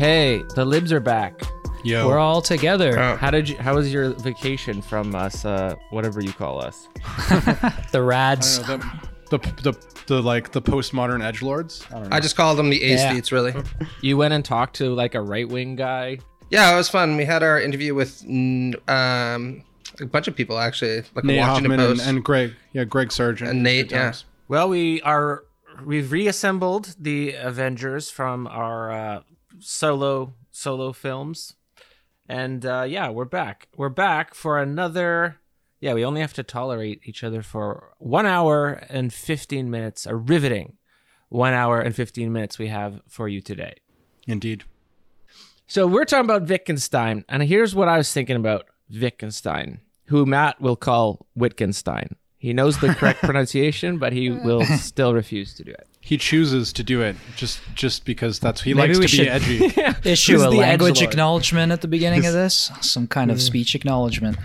Hey, the libs are back. Yo, We're all together. How did you? How was your vacation from us? Uh, whatever you call us. the rads. Know, the, the the the like the postmodern edge lords. I. I just called them the Yeah. aesthetes, really. You went and talked to like a right wing guy. Yeah, it was fun. We had our interview with um, a bunch of people, actually, like Nate a Washington Hoffman and, Post. and Greg. Yeah, Greg Sargent. And Nate, Good yeah. Well, we are we've reassembled the Avengers from our uh, solo solo films, and uh, yeah, we're back. We're back for another. Yeah, we only have to tolerate each other for one hour and fifteen minutes. A riveting one hour and fifteen minutes we have for you today. Indeed. So we're talking about Wittgenstein, and here's what I was thinking about Wittgenstein, who Matt will call Wittgenstein. He knows the correct pronunciation, but he will still refuse to do it. He chooses to do it just just because that's he Maybe likes to should- be edgy. yeah. Issue Who's a language acknowledgement at the beginning of this. Some kind of speech acknowledgement.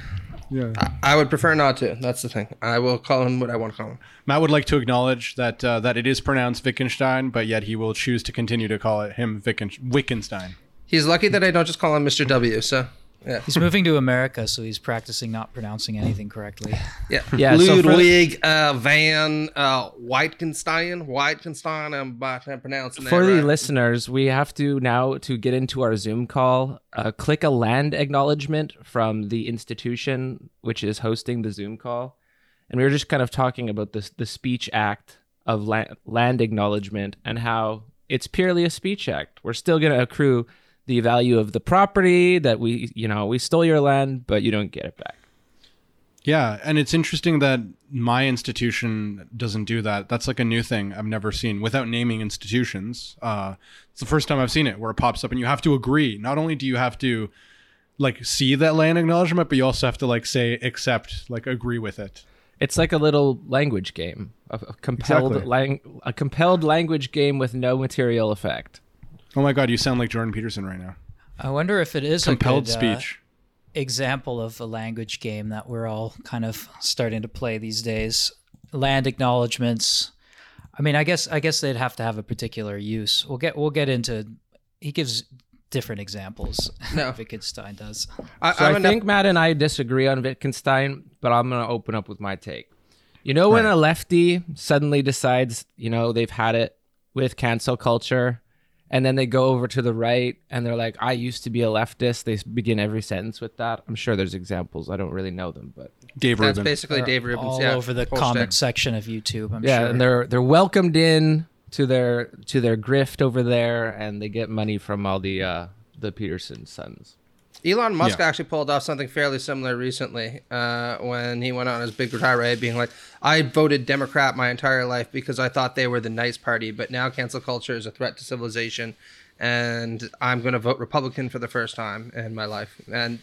yeah. I would prefer not to. That's the thing. I will call him what I want to call him. Matt would like to acknowledge that uh, that it is pronounced Wittgenstein, but yet he will choose to continue to call it him Wicken- Wittgenstein. He's lucky that I don't just call him Mr. W. So, yeah. He's moving to America, so he's practicing not pronouncing anything correctly. Yeah. Yeah, so for- Ludwig uh, van uh, Wittgenstein. Wittgenstein. I'm about to pronounce that. For the right. listeners, we have to now to get into our Zoom call. Uh, click a land acknowledgement from the institution which is hosting the Zoom call, and we were just kind of talking about this the speech act of la- land acknowledgement and how it's purely a speech act. We're still going to accrue the value of the property that we you know we stole your land, but you don't get it back. Yeah, and it's interesting that my institution doesn't do that. That's like a new thing I've never seen without naming institutions. Uh, it's the first time I've seen it where it pops up, and you have to agree. Not only do you have to like see that land acknowledgement, but you also have to like say accept, like agree with it. It's like a little language game, a, compelled Exactly. lang- a compelled language game with no material effect. Oh my god, you sound like Jordan Peterson right now. I wonder if it is Compelled a good, uh, speech. example of a language game that we're all kind of starting to play these days. Land acknowledgements. I mean, I guess I guess they'd have to have a particular use. We'll get we'll get into. He gives different examples. No. Wittgenstein does. I, So I, I'm think Matt and I disagree on Wittgenstein, but I'm going to open up with my take. You know, when a lefty suddenly decides, you know, they've had it with cancel culture, and then they go over to the right and they're like, I used to be a leftist. They begin every sentence with that. I'm sure there's examples. I don't really know them, but Dave that's Rubin. basically Dave Rubin's. all yeah, over the comment section of YouTube. I'm yeah, sure. and they're they're welcomed in to their to their grift over there, and they get money from all the uh, the Peterson sons. Elon Musk Yeah. actually pulled off something fairly similar recently uh, when he went on his big tirade, being like, "I voted Democrat my entire life because I thought they were the nice party, but now cancel culture is a threat to civilization, and I'm going to vote Republican for the first time in my life." And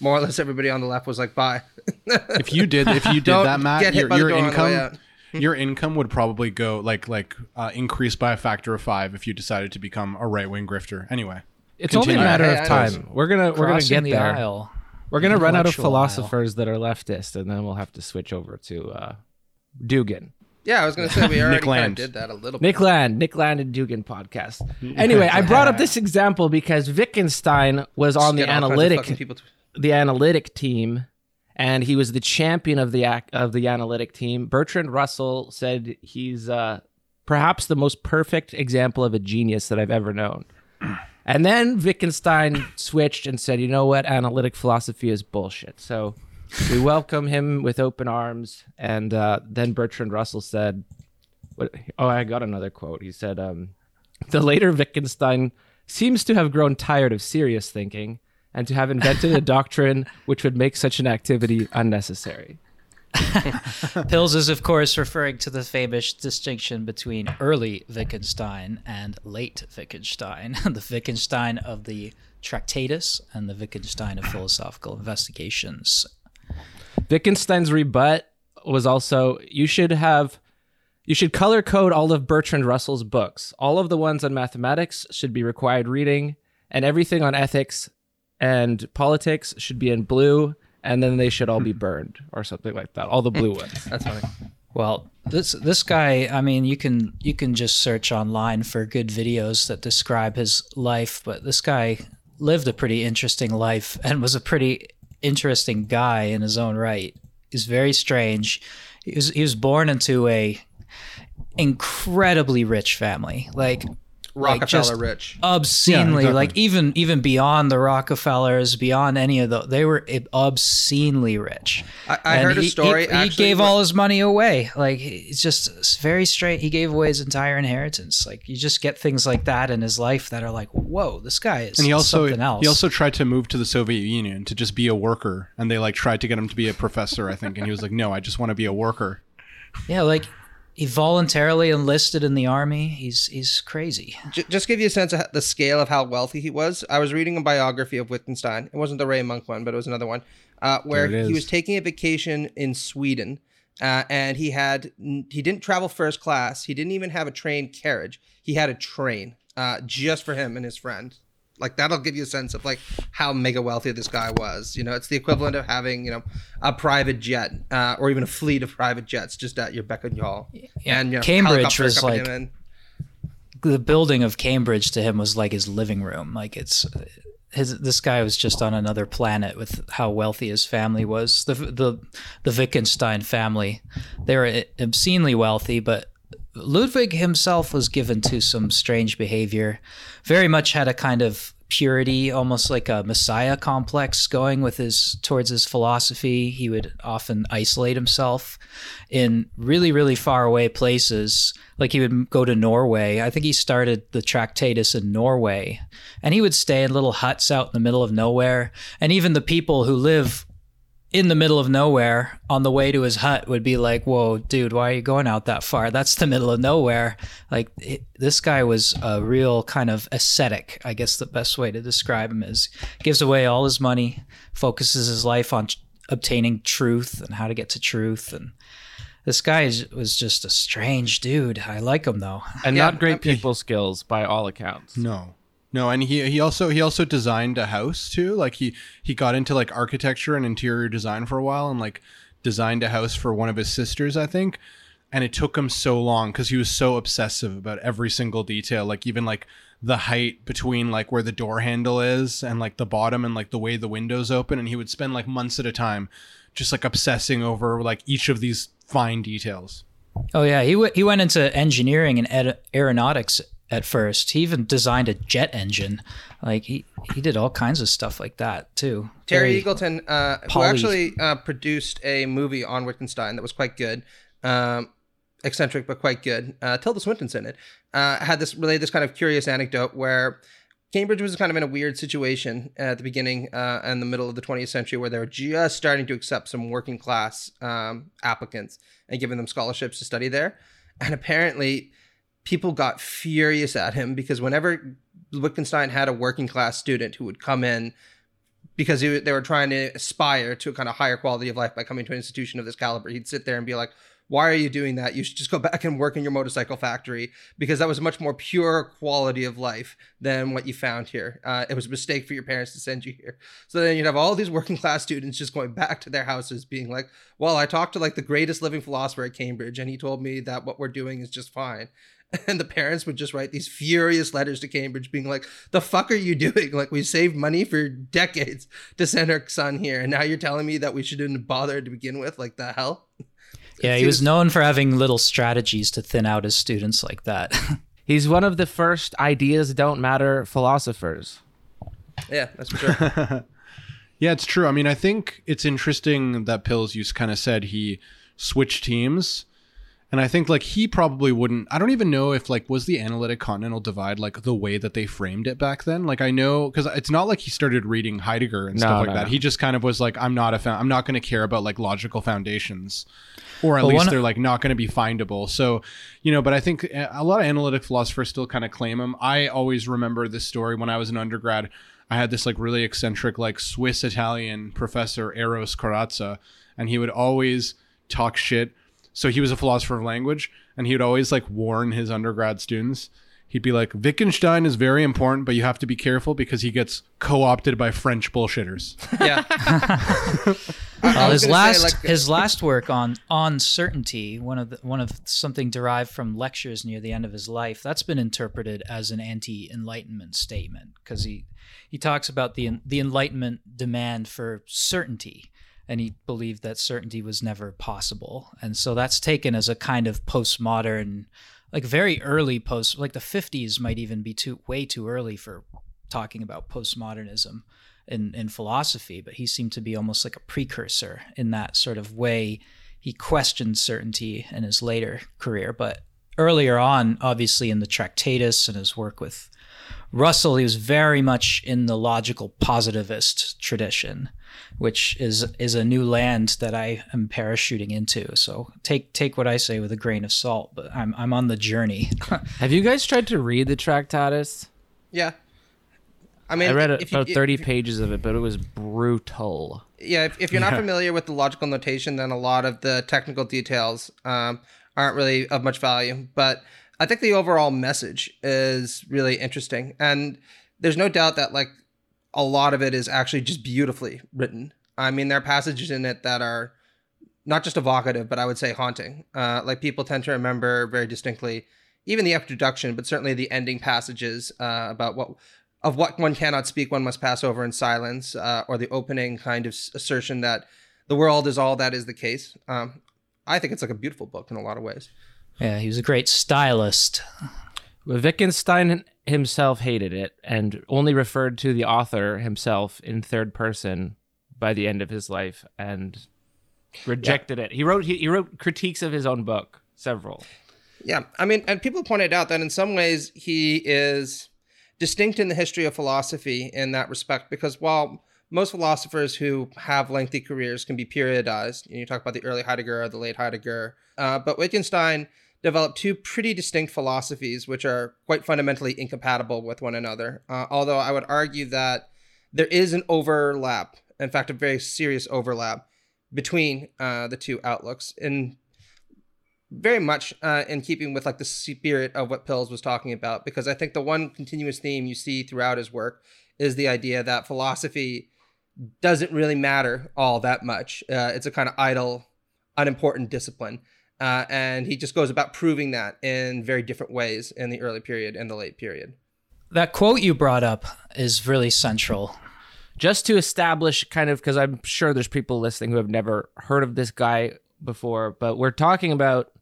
more or less everybody on the left was like, "Bye." if you did if you did that, Matt, your, your door on the way income your income would probably go like like uh, increase by a factor of five if you decided to become a right wing grifter. Anyway, It's only a matter Hey, of time. We're gonna we're gonna get the there. aisle. We're gonna run out of Intellectual philosophers that are leftist, and then we'll have to switch over to uh, Dugin. yeah, I was going to say we already kind of did that a little Nick bit. Land, Nick Land and Dugin podcast. Anyway, I brought up this example because Wittgenstein was on the Get all kinds of analytic to- the analytic team, and he was the champion of the ac- of the analytic team. Bertrand Russell said he's uh, perhaps the most perfect example of a genius that I've ever known. And then Wittgenstein switched and said, "You know what? Analytic philosophy is bullshit." So we welcome him with open arms. And uh, then Bertrand Russell said, "What? Oh, I got another quote. He said, um, the later Wittgenstein seems to have grown tired of serious thinking." And to have invented a doctrine which would make such an activity unnecessary. Pills is, of course, referring to the famous distinction between early Wittgenstein and late Wittgenstein, the Wittgenstein of the Tractatus and the Wittgenstein of philosophical investigations. Wittgenstein's rebut was also you should have you should color code all of Bertrand Russell's books. All of the ones on mathematics should be required reading, and everything on ethics and politics should be in blue, and then they should all be hmm. burned or something like that. All the blue ones. That's funny. Well, this this guy, I mean, you can you can just search online for good videos that describe his life, but this guy lived a pretty interesting life and was a pretty interesting guy in his own right. He's very strange. He was he was born into a incredibly rich family. Like like, Rockefeller just rich. obscenely exactly. like even even beyond the rockefellers beyond any of those they were obscenely rich. I- I And heard a he- story, he, he gave all his money away. Like it's just very straight. He gave away his entire inheritance. Like you just get things like that in his life that are like whoa this guy is and he also something else. he also tried to move to the Soviet Union to just be a worker, and they like tried to get him to be a professor, I think, and he was like, "No, I just want to be a worker." yeah like he voluntarily enlisted in the army he's he's crazy J- just give you a sense of the scale of how wealthy he was. I was reading a biography of Wittgenstein. It wasn't the Ray Monk one, but it was another one, uh, where he was taking a vacation in Sweden, uh, and he had he didn't travel first class. He didn't even have a train carriage. He had a train uh, just for him and his friend. Like that'll give you a sense of like how mega wealthy this guy was. You know, it's the equivalent of having you know a private jet uh, or even a fleet of private jets just at your beck and call. Yeah, and you know, Cambridge was like- the building of Cambridge to him was like his living room. Like it's his this guy was just on another planet with how wealthy his family was. The the the Wittgenstein family, they were obscenely wealthy, but Ludwig himself was given to some strange behavior. Very much had a kind of purity, almost like a messiah complex going with his towards his philosophy. He would often isolate himself in really, really far away places. Like he would go to Norway. I think he started the Tractatus in Norway, and he would stay in little huts out in the middle of nowhere. And even the people who live in the middle of nowhere on the way to his hut would be like, "Whoa, dude, why are you going out that far? That's the middle of nowhere." Like it, this guy was a real kind of ascetic. I guess the best way to describe him is gives away all his money, focuses his life on t- obtaining truth and how to get to truth and this guy is, was just a strange dude. I like him though. and Yeah, not great okay. people skills by all accounts. No. No, and he he also he also designed a house too. Like he he got into like architecture and interior design for a while and like designed a house for one of his sisters, I think. And it took him so long cuz he was so obsessive about every single detail, like even like the height between like where the door handle is and like the bottom and like the way the windows open and he would spend like months at a time just like obsessing over like each of these fine details. Oh yeah, he w- he went into engineering and ed- aeronautics at first. He even designed a jet engine. Like he he did all kinds of stuff like that too. Terry Very- Eagleton, uh, who actually uh, produced a movie on Wittgenstein that was quite good, um, eccentric but quite good. Uh, Tilda Swinton's in it. Uh, had this really this kind of curious anecdote where Cambridge was kind of in a weird situation at the beginning uh, and the middle of the 20th century, where they were just starting to accept some working class um, applicants and giving them scholarships to study there. And apparently, people got furious at him because whenever Wittgenstein had a working class student who would come in because he, they were trying to aspire to a kind of higher quality of life by coming to an institution of this caliber. He'd sit there and be like, "Why are you doing that? You should just go back and work in your motorcycle factory because that was a much more pure quality of life than what you found here. Uh, it was a mistake for your parents to send you here." So then you'd have all these working class students just going back to their houses, being like, "Well, I talked to like the greatest living philosopher at Cambridge, and he told me that what we're doing is just fine." And the parents would just write these furious letters to Cambridge being like, the fuck are you doing? Like, we saved money for decades to send our son here. And now you're telling me that we shouldn't bother to begin with? Like, the hell? Yeah, he was known for having little strategies to thin out his students like that. He's one of the first ideas don't matter philosophers. Yeah, that's for sure. Yeah, it's true. I mean, I think it's interesting that Pills you kind of said he switched teams. And I think like he probably wouldn't I don't even know if like was the analytic continental divide like the way that they framed it back then. Like I know cuz it's not like he started reading Heidegger and No, stuff like no, that. no. He just kind of was like I'm not a I'm not going to care about like logical foundations. Or at least they're like not going to be findable. So, you know, but I think uh, a lot of analytic philosophers still kind of claim him. I always remember this story when I was an undergrad. I had this like really eccentric like Swiss Italian professor Eros Corazza and he would always talk shit. So he was a philosopher of language and he would always like warn his undergrad students. he'd be like, Wittgenstein is very important, but you have to be careful because he gets co-opted by French bullshitters. Yeah. I- I Well, his last like, his last work on on certainty, one of the, one of something derived from lectures near the end of his life, that's been interpreted as an anti-enlightenment statement because he he talks about the the enlightenment demand for certainty and he believed that certainty was never possible. And so that's taken as a kind of postmodern like very early post like the 50s might even be too way too early for talking about postmodernism in, in philosophy, but he seemed to be almost like a precursor in that sort of way. He questioned certainty in his later career, but earlier on, obviously in the Tractatus and his work with Russell, he was very much in the logical positivist tradition, which is is a new land that I am parachuting into. So take take what I say with a grain of salt, but I'm I'm on the journey. Have you guys tried to read the Tractatus? yeah. I mean, I read if you- about if- 30 if- pages of it, but it was brutal. yeah, if, if you're not Yeah. familiar with the logical notation, then a lot of the technical details um, aren't really of much value. But I think the overall message is really interesting, and there's no doubt that like a lot of it is actually just beautifully written. I mean, there are passages in it that are not just evocative, but I would say haunting. Uh, like people tend to remember very distinctly, even the introduction, but certainly the ending passages uh, about what of what one cannot speak, one must pass over in silence, uh, or the opening kind of assertion that the world is all that is the case. Um, I think it's like a beautiful book in a lot of ways. yeah, he was a great stylist. Wittgenstein himself hated it and only referred to the author himself in third person by the end of his life and rejected it. He wrote he, he wrote critiques of his own book, several. Yeah, I mean, and people pointed out that in some ways he is distinct in the history of philosophy in that respect, because while most philosophers who have lengthy careers can be periodized, you talk about the early Heidegger or the late Heidegger, uh, but Wittgenstein developed two pretty distinct philosophies which are quite fundamentally incompatible with one another. Uh, although I would argue that there is an overlap, in fact, a very serious overlap between uh, the two outlooks. and very much uh, in keeping with like the spirit of what Pills was talking about, because I think the one continuous theme you see throughout his work is the idea that philosophy doesn't really matter all that much. Uh, it's a kind of idle, unimportant discipline. Uh, and he just goes about proving that in very different ways in the early period and the late period. That quote you brought up is really central. Just to establish kind of because I'm sure there's people listening who have never heard of this guy before, but we're talking about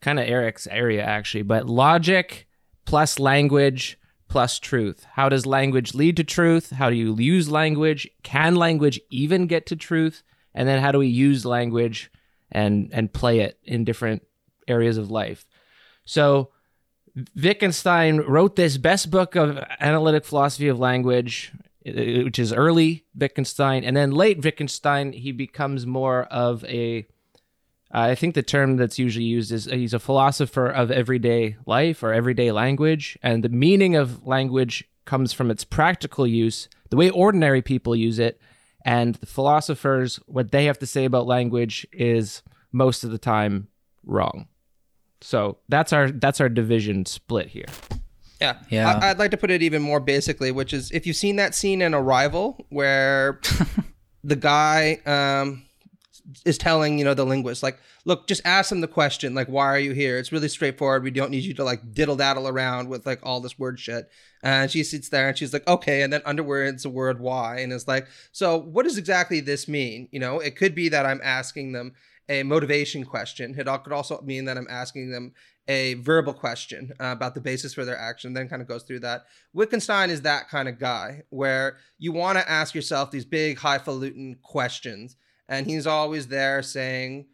kind of Eric's area actually, but logic plus language plus truth. How does language lead to truth? How do you use language? Can language even get to truth? And then how do we use language and and play it in different areas of life? So Wittgenstein wrote this best book of analytic philosophy of language, uh, which is early Wittgenstein, and then late Wittgenstein, he becomes more of a I think the term that's usually used is he's a philosopher of everyday life or everyday language. And the meaning of language comes from its practical use, the way ordinary people use it. And the philosophers, what they have to say about language is most of the time wrong. So that's our that's our division split here. Yeah. Yeah. I, I'd like to put it even more basically, which is if you've seen that scene in Arrival where the guy um, is telling, you know, the linguist, like, look, just ask them the question, like, why are you here? It's really straightforward. We don't need you to like diddle daddle around with like all this word shit. And she sits there and she's like, okay. And then underwords the word why. And it's like, so what does exactly this mean? You know, it could be that I'm asking them a motivation question. It could also mean that I'm asking them a verbal question uh, about the basis for their action, then kind of goes through that. Wittgenstein is that kind of guy where you want to ask yourself these big, highfalutin questions, and he's always there saying,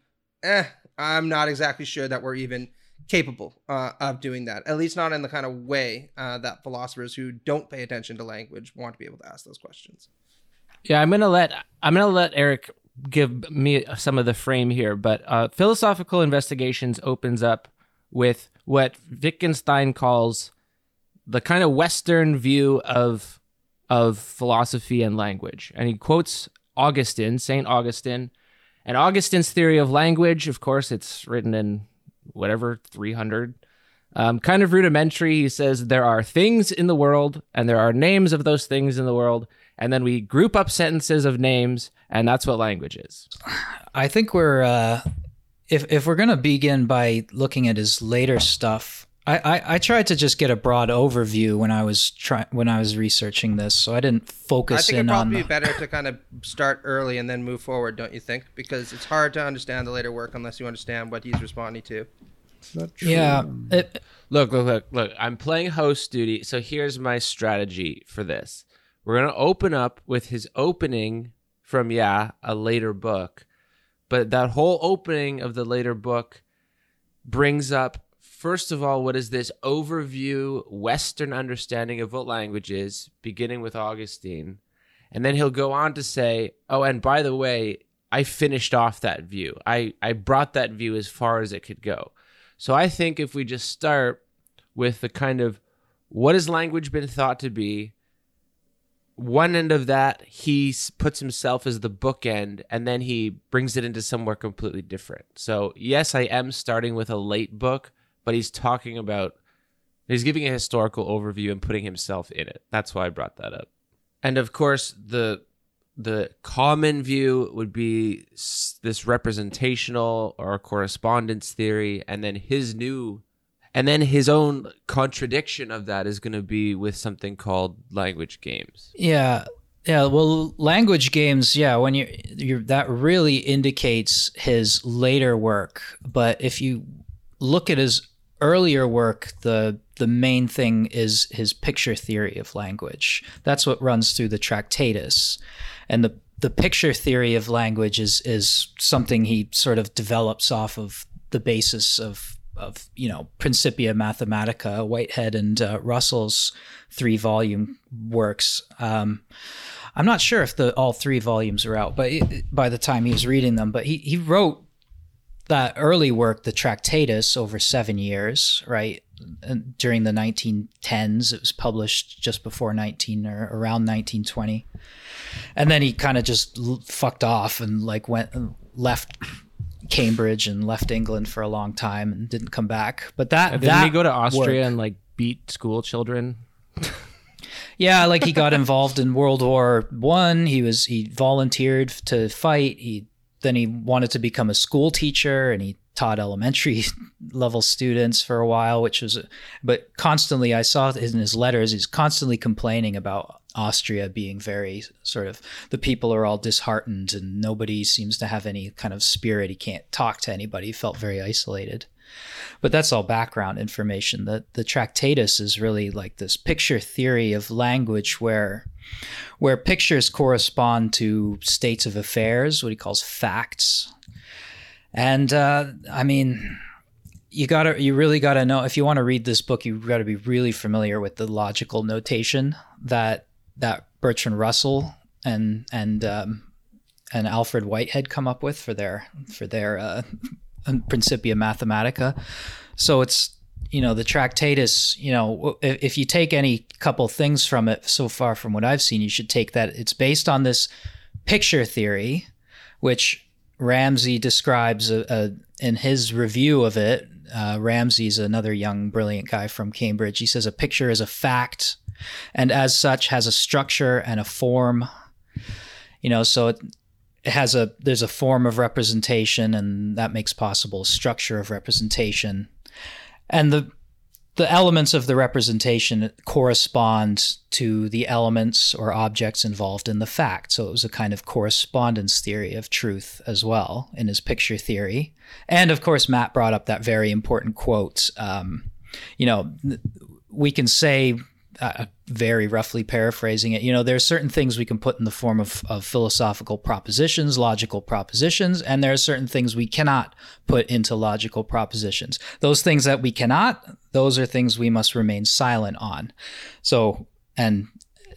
eh, I'm not exactly sure that we're even capable uh, of doing that, at least not in the kind of way uh, that philosophers who don't pay attention to language want to be able to ask those questions. Yeah, I'm gonna let I'm gonna let Eric give me some of the frame here, but uh, philosophical investigations opens up with what Wittgenstein calls the kind of Western view of of philosophy and language, and he quotes Augustine, Saint Augustine, and Augustine's theory of language. Of course, it's written in whatever 300 Um, kind of rudimentary. He says there are things in the world, and there are names of those things in the world, and then we group up sentences of names, and that's what language is. I think we're uh, if if we're gonna begin by looking at his later stuff. I, I, I tried to just get a broad overview when I was try when I was researching this, so I didn't focus. In on I think it'd probably The, be better to kind of start early and then move forward, don't you think? Because it's hard to understand the later work unless you understand what he's responding to. yeah, it, Look, look, look, look. I'm playing host duty, so here's my strategy for this. We're gonna open up with his opening from yeah, a later book, but that whole opening of the later book brings up first of all what is this overview Western understanding of what language is, beginning with Augustine, and then he'll go on to say, oh, and by the way, I finished off that view. I I brought that view as far as it could go. So I think if we just start with the kind of what has language been thought to be, one end of that he puts himself as the bookend, and then he brings it into somewhere completely different. So yes, I am starting with a late book, but he's talking about he's giving a historical overview and putting himself in it. That's why I brought that up. And of course, the the common view would be this representational or correspondence theory and then his new and then his own contradiction of that is going to be with something called language games Yeah. Yeah, well, language games, yeah, when you you that really indicates his later work. But if you look at his earlier work, the the main thing is his picture theory of language. That's what runs through the Tractatus, and the the picture theory of language is is something he sort of develops off of the basis of of you know Principia Mathematica, Whitehead and uh, Russell's three volume works. Um, I'm not sure if the all three volumes are out, but it, by the time he was reading them, but he he wrote that early work, the Tractatus, over seven years, right? And during the 1910s, it was published just before 19 or around 1920, and then he kind of just l- fucked off and like went left Cambridge and left England for a long time and didn't come back. But that didn't that he go to austria work- and like beat school children Yeah, like he got involved in World War One. He was he volunteered to fight. He then he wanted to become a school teacher, and he taught elementary level students for a while, which was. But constantly, I saw in his letters, he's constantly complaining about Austria being very sort of the people are all disheartened, and nobody seems to have any kind of spirit. He can't talk to anybody. He felt very isolated but that's all background information. The the Tractatus is really like this picture theory of language where where pictures correspond to states of affairs, what he calls facts. And uh, I mean, you gotta you really gotta know if you want to read this book, you gotta be really familiar with the logical notation that that Bertrand Russell and and um, and Alfred Whitehead come up with for their for their uh, Principia Mathematica. So it's you know the Tractatus. You know if, if you take any couple things from it so far from what I've seen, you should take that it's based on this picture theory, which Ramsey describes a, a, in his review of it. Uh, Ramsey's another young, brilliant guy from Cambridge. He says a picture is a fact, and as such has a structure and a form. You know, so it, it has a there's a form of representation and that makes possible structure of representation and the the elements of the representation correspond to the elements or objects involved in the fact. So it was a kind of correspondence theory of truth as well in his picture theory. And of course matt brought up that very important quote um, you know we can say uh, very roughly paraphrasing it, you know, there are certain things we can put in the form of, of philosophical propositions, logical propositions, and there are certain things we cannot put into logical propositions. Those things that we cannot, those are things we must remain silent on. So, and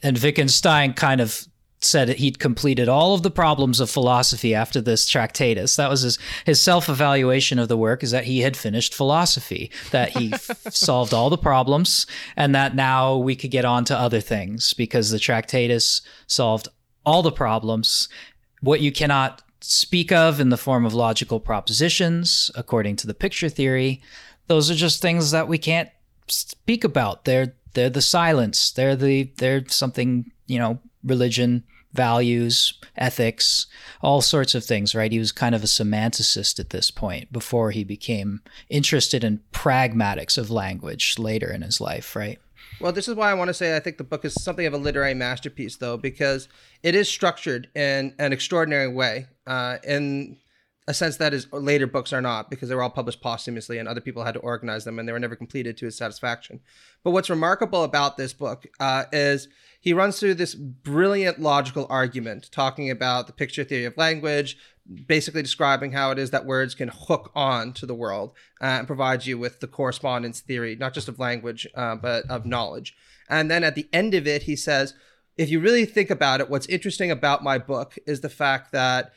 and Wittgenstein kind of said that he'd completed all of the problems of philosophy after this tractatus. That was his, his self evaluation of the work is that he had finished philosophy, that he f- solved all the problems, and that now we could get on to other things because the tractatus solved all the problems. What you cannot speak of in the form of logical propositions, according to the picture theory, those are just things that we can't speak about. They're they're the silence. They're the they're something you know religion values, ethics, all sorts of things, right? He was kind of a semanticist at this point before he became interested in pragmatics of language later in his life, right? Well, this is why I want to say I think the book is something of a literary masterpiece, though, because it is structured in an extraordinary way. Uh, in a sense that his later books are not because they were all published posthumously and other people had to organize them and they were never completed to his satisfaction. But what's remarkable about this book uh, is he runs through this brilliant logical argument talking about the picture theory of language, basically describing how it is that words can hook on to the world uh, and provide you with the correspondence theory, not just of language, uh, but of knowledge. And then at the end of it, he says, if you really think about it, what's interesting about my book is the fact that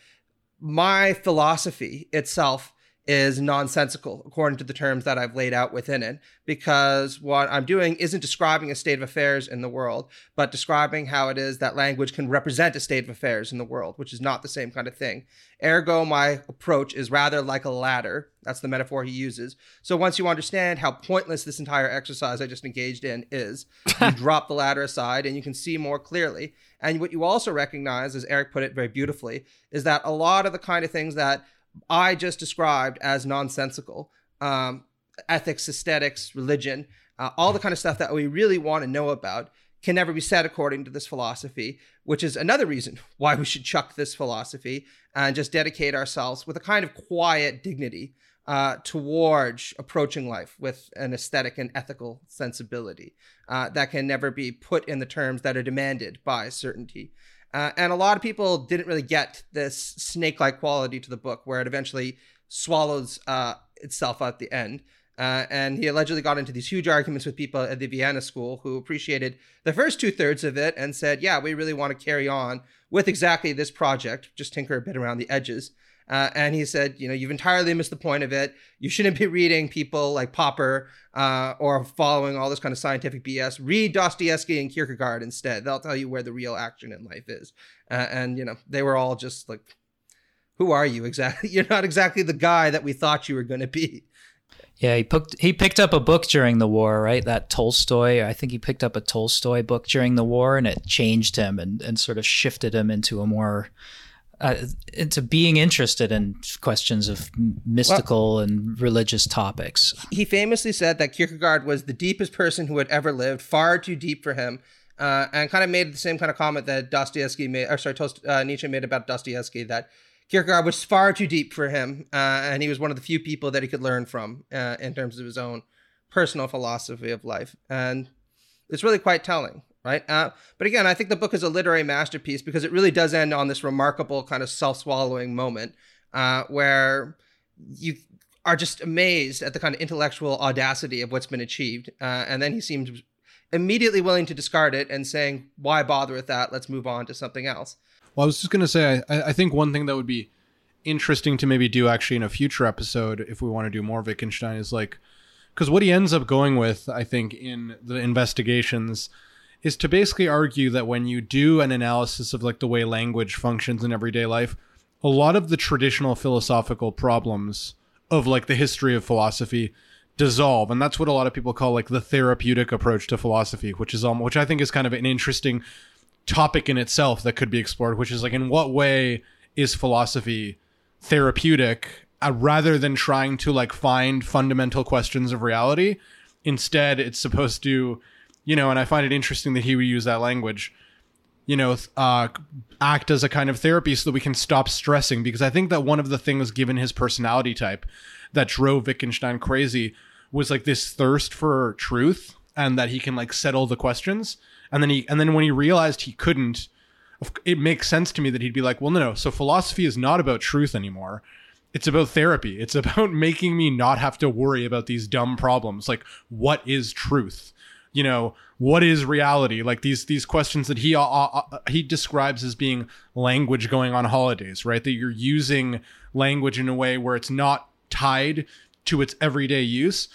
my philosophy itself is nonsensical according to the terms that I've laid out within it, because what I'm doing isn't describing a state of affairs in the world, but describing how it is that language can represent a state of affairs in the world, which is not the same kind of thing. Ergo, my approach is rather like a ladder. That's the metaphor he uses. So once you understand how pointless this entire exercise I just engaged in is, you drop the ladder aside and you can see more clearly. And what you also recognize, as Eric put it very beautifully, is that a lot of the kind of things that I just described as nonsensical um, ethics, aesthetics, religion, uh, all the kind of stuff that we really want to know about can never be said according to this philosophy, which is another reason why we should chuck this philosophy and just dedicate ourselves with a kind of quiet dignity uh, towards approaching life with an aesthetic and ethical sensibility uh, that can never be put in the terms that are demanded by certainty. Uh, and a lot of people didn't really get this snake like quality to the book where it eventually swallows uh, itself at the end. Uh, and he allegedly got into these huge arguments with people at the Vienna School who appreciated the first two thirds of it and said, yeah, we really want to carry on with exactly this project, just tinker a bit around the edges. Uh, and he said, you know, you've entirely missed the point of it. You shouldn't be reading people like Popper uh, or following all this kind of scientific BS. Read Dostoevsky and Kierkegaard instead. They'll tell you where the real action in life is. Uh, and you know, they were all just like, who are you exactly? You're not exactly the guy that we thought you were going to be. Yeah, he picked he picked up a book during the war, right? That Tolstoy. I think he picked up a Tolstoy book during the war, and it changed him and and sort of shifted him into a more uh, into being interested in questions of mystical well, and religious topics. He famously said that Kierkegaard was the deepest person who had ever lived, far too deep for him, uh, and kind of made the same kind of comment that Dostoevsky made, or sorry, Tost, uh, Nietzsche made about Dostoevsky that Kierkegaard was far too deep for him, uh, and he was one of the few people that he could learn from uh, in terms of his own personal philosophy of life, and it's really quite telling right? Uh, but again, I think the book is a literary masterpiece because it really does end on this remarkable kind of self-swallowing moment uh, where you are just amazed at the kind of intellectual audacity of what's been achieved, uh, and then he seems immediately willing to discard it and saying, "Why bother with that? Let's move on to something else." Well, I was just going to say, I, I think one thing that would be interesting to maybe do actually in a future episode, if we want to do more Wittgenstein, is like, because what he ends up going with, I think, in the investigations is to basically argue that when you do an analysis of like the way language functions in everyday life, a lot of the traditional philosophical problems of like the history of philosophy dissolve. And that's what a lot of people call like the therapeutic approach to philosophy which is um, which i think is kind of an interesting topic in itself that could be explored which is like in what way is philosophy therapeutic uh, rather than trying to like find fundamental questions of reality? Instead it's supposed to you know, and I find it interesting that he would use that language, you know, uh, act as a kind of therapy so that we can stop stressing. Because I think that one of the things, given his personality type, that drove Wittgenstein crazy was like this thirst for truth and that he can like settle the questions. And then he, and then when he realized he couldn't, it makes sense to me that he'd be like, well, no, no. So philosophy is not about truth anymore. It's about therapy. It's about making me not have to worry about these dumb problems. Like, what is truth? You know what is reality? Like these these questions that he uh, uh, uh, he describes as being language going on holidays right? That you're using language in a way where it's not tied to its everyday use.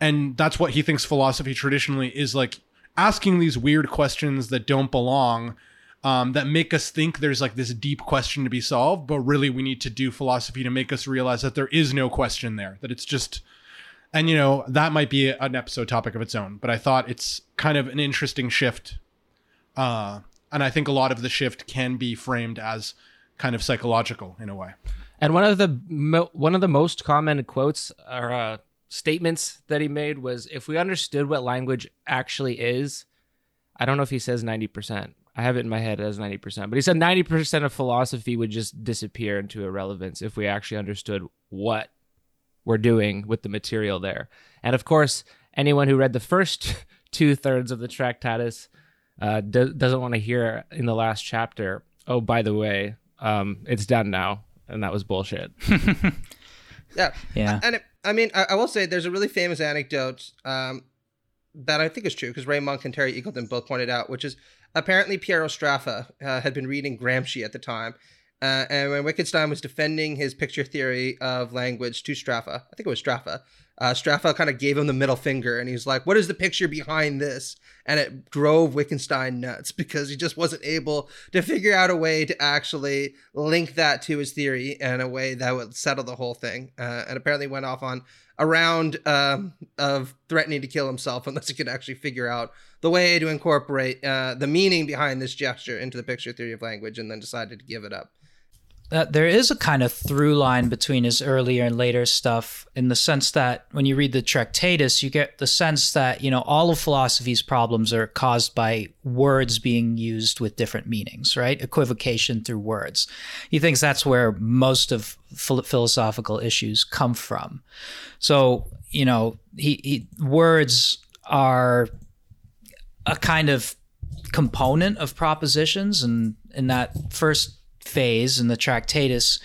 And that's what he thinks philosophy traditionally is like asking these weird questions that don't belong um, that make us think there's like this deep question to be solved but really we need to do philosophy to make us realize that there is no question there that it's just And you know that might be an episode topic of its own, but I thought it's kind of an interesting shift, uh, and I think a lot of the shift can be framed as kind of psychological in a way. And one of the mo- one of the most common quotes or uh, statements that he made was, "If we understood what language actually is, I don't know if he says ninety percent. I have it in my head as ninety percent, but he said ninety percent of philosophy would just disappear into irrelevance if we actually understood what we're doing with the material there. And of course, anyone who read the first two thirds of the Tractatus uh, do- doesn't want to hear in the last chapter. Oh, by the way, um, it's done now, and that was bullshit. Yeah. Yeah. And it, I mean, I, I will say there's a really famous anecdote um, that I think is true because Ray Monk and Terry Eagleton both pointed out, which is apparently Piero Straffa uh, had been reading Gramsci at the time. Uh, and when Wittgenstein was defending his picture theory of language to Straffa, I think it was Straffa, uh, Straffa kind of gave him the middle finger and he's like, What is the picture behind this? And it drove Wittgenstein nuts because he just wasn't able to figure out a way to actually link that to his theory in a way that would settle the whole thing. Uh, and apparently went off on a round um, of threatening to kill himself unless he could actually figure out the way to incorporate uh, the meaning behind this gesture into the picture theory of language and then decided to give it up. Uh, there is a kind of through line between his earlier and later stuff in the sense that when you read the Tractatus, you get the sense that, you know, all of philosophy's problems are caused by words being used with different meanings, right? Equivocation through words. He thinks that's where most of phil- philosophical issues come from. So, you know, he, he words are a kind of component of propositions and in that first phase in the Tractatus,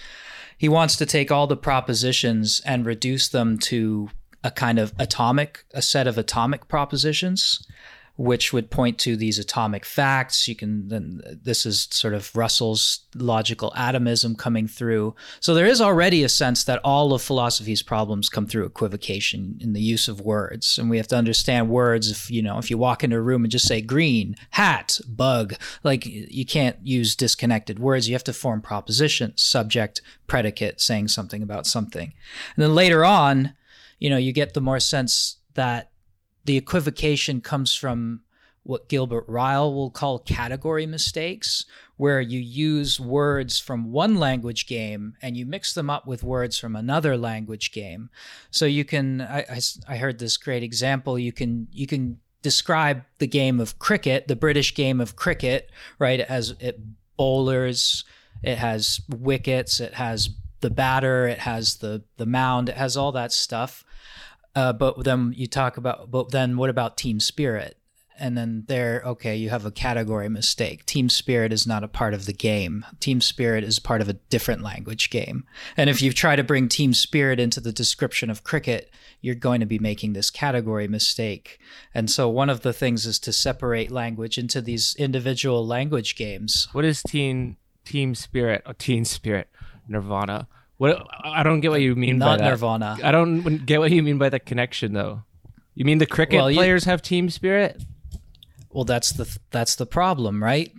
he wants to take all the propositions and reduce them to a kind of atomic, a set of atomic propositions, which would point to these atomic facts. You can then this is sort of Russell's logical atomism coming through. So there is already a sense that all of philosophy's problems come through equivocation in the use of words, and we have to understand words. If you know, if you walk into a room and just say green, hat, bug, like you can't use disconnected words. You have to form propositions, subject, predicate, saying something about something, and then later on, you know, you get the more sense that the equivocation comes from what Gilbert Ryle will call category mistakes, where you use words from one language game and you mix them up with words from another language game. So you can, I, I, I heard this great example. You can you can describe the game of cricket, the British game of cricket, right? As it bowlers, it has wickets, it has the batter, it has the the mound, it has all that stuff. Uh, but then you talk about, but then what about team spirit? And then there, okay, you have a category mistake. Team spirit is not a part of the game. Team spirit is part of a different language game. And if you try to bring team spirit into the description of cricket, you're going to be making this category mistake. And so one of the things is to separate language into these individual language games. What is teen team spirit? Oh, teen spirit, Nirvana. What I don't get what you mean by Not that. Nirvana. I don't get what you mean by the connection though. You mean the cricket Well, you- players have team spirit? Well, that's the that's the problem, right?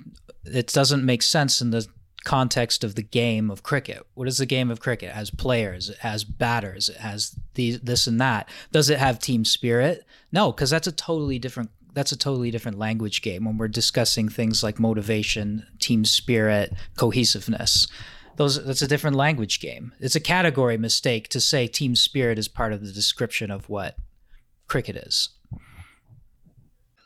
It doesn't make sense in the context of the game of cricket. What is the game of cricket? It has players, it has batters, it has these this and that. Does it have team spirit? No, because that's a totally different that's a totally different language game when we're discussing things like motivation, team spirit, cohesiveness. Those that's a different language game. It's a category mistake to say team spirit is part of the description of what cricket is.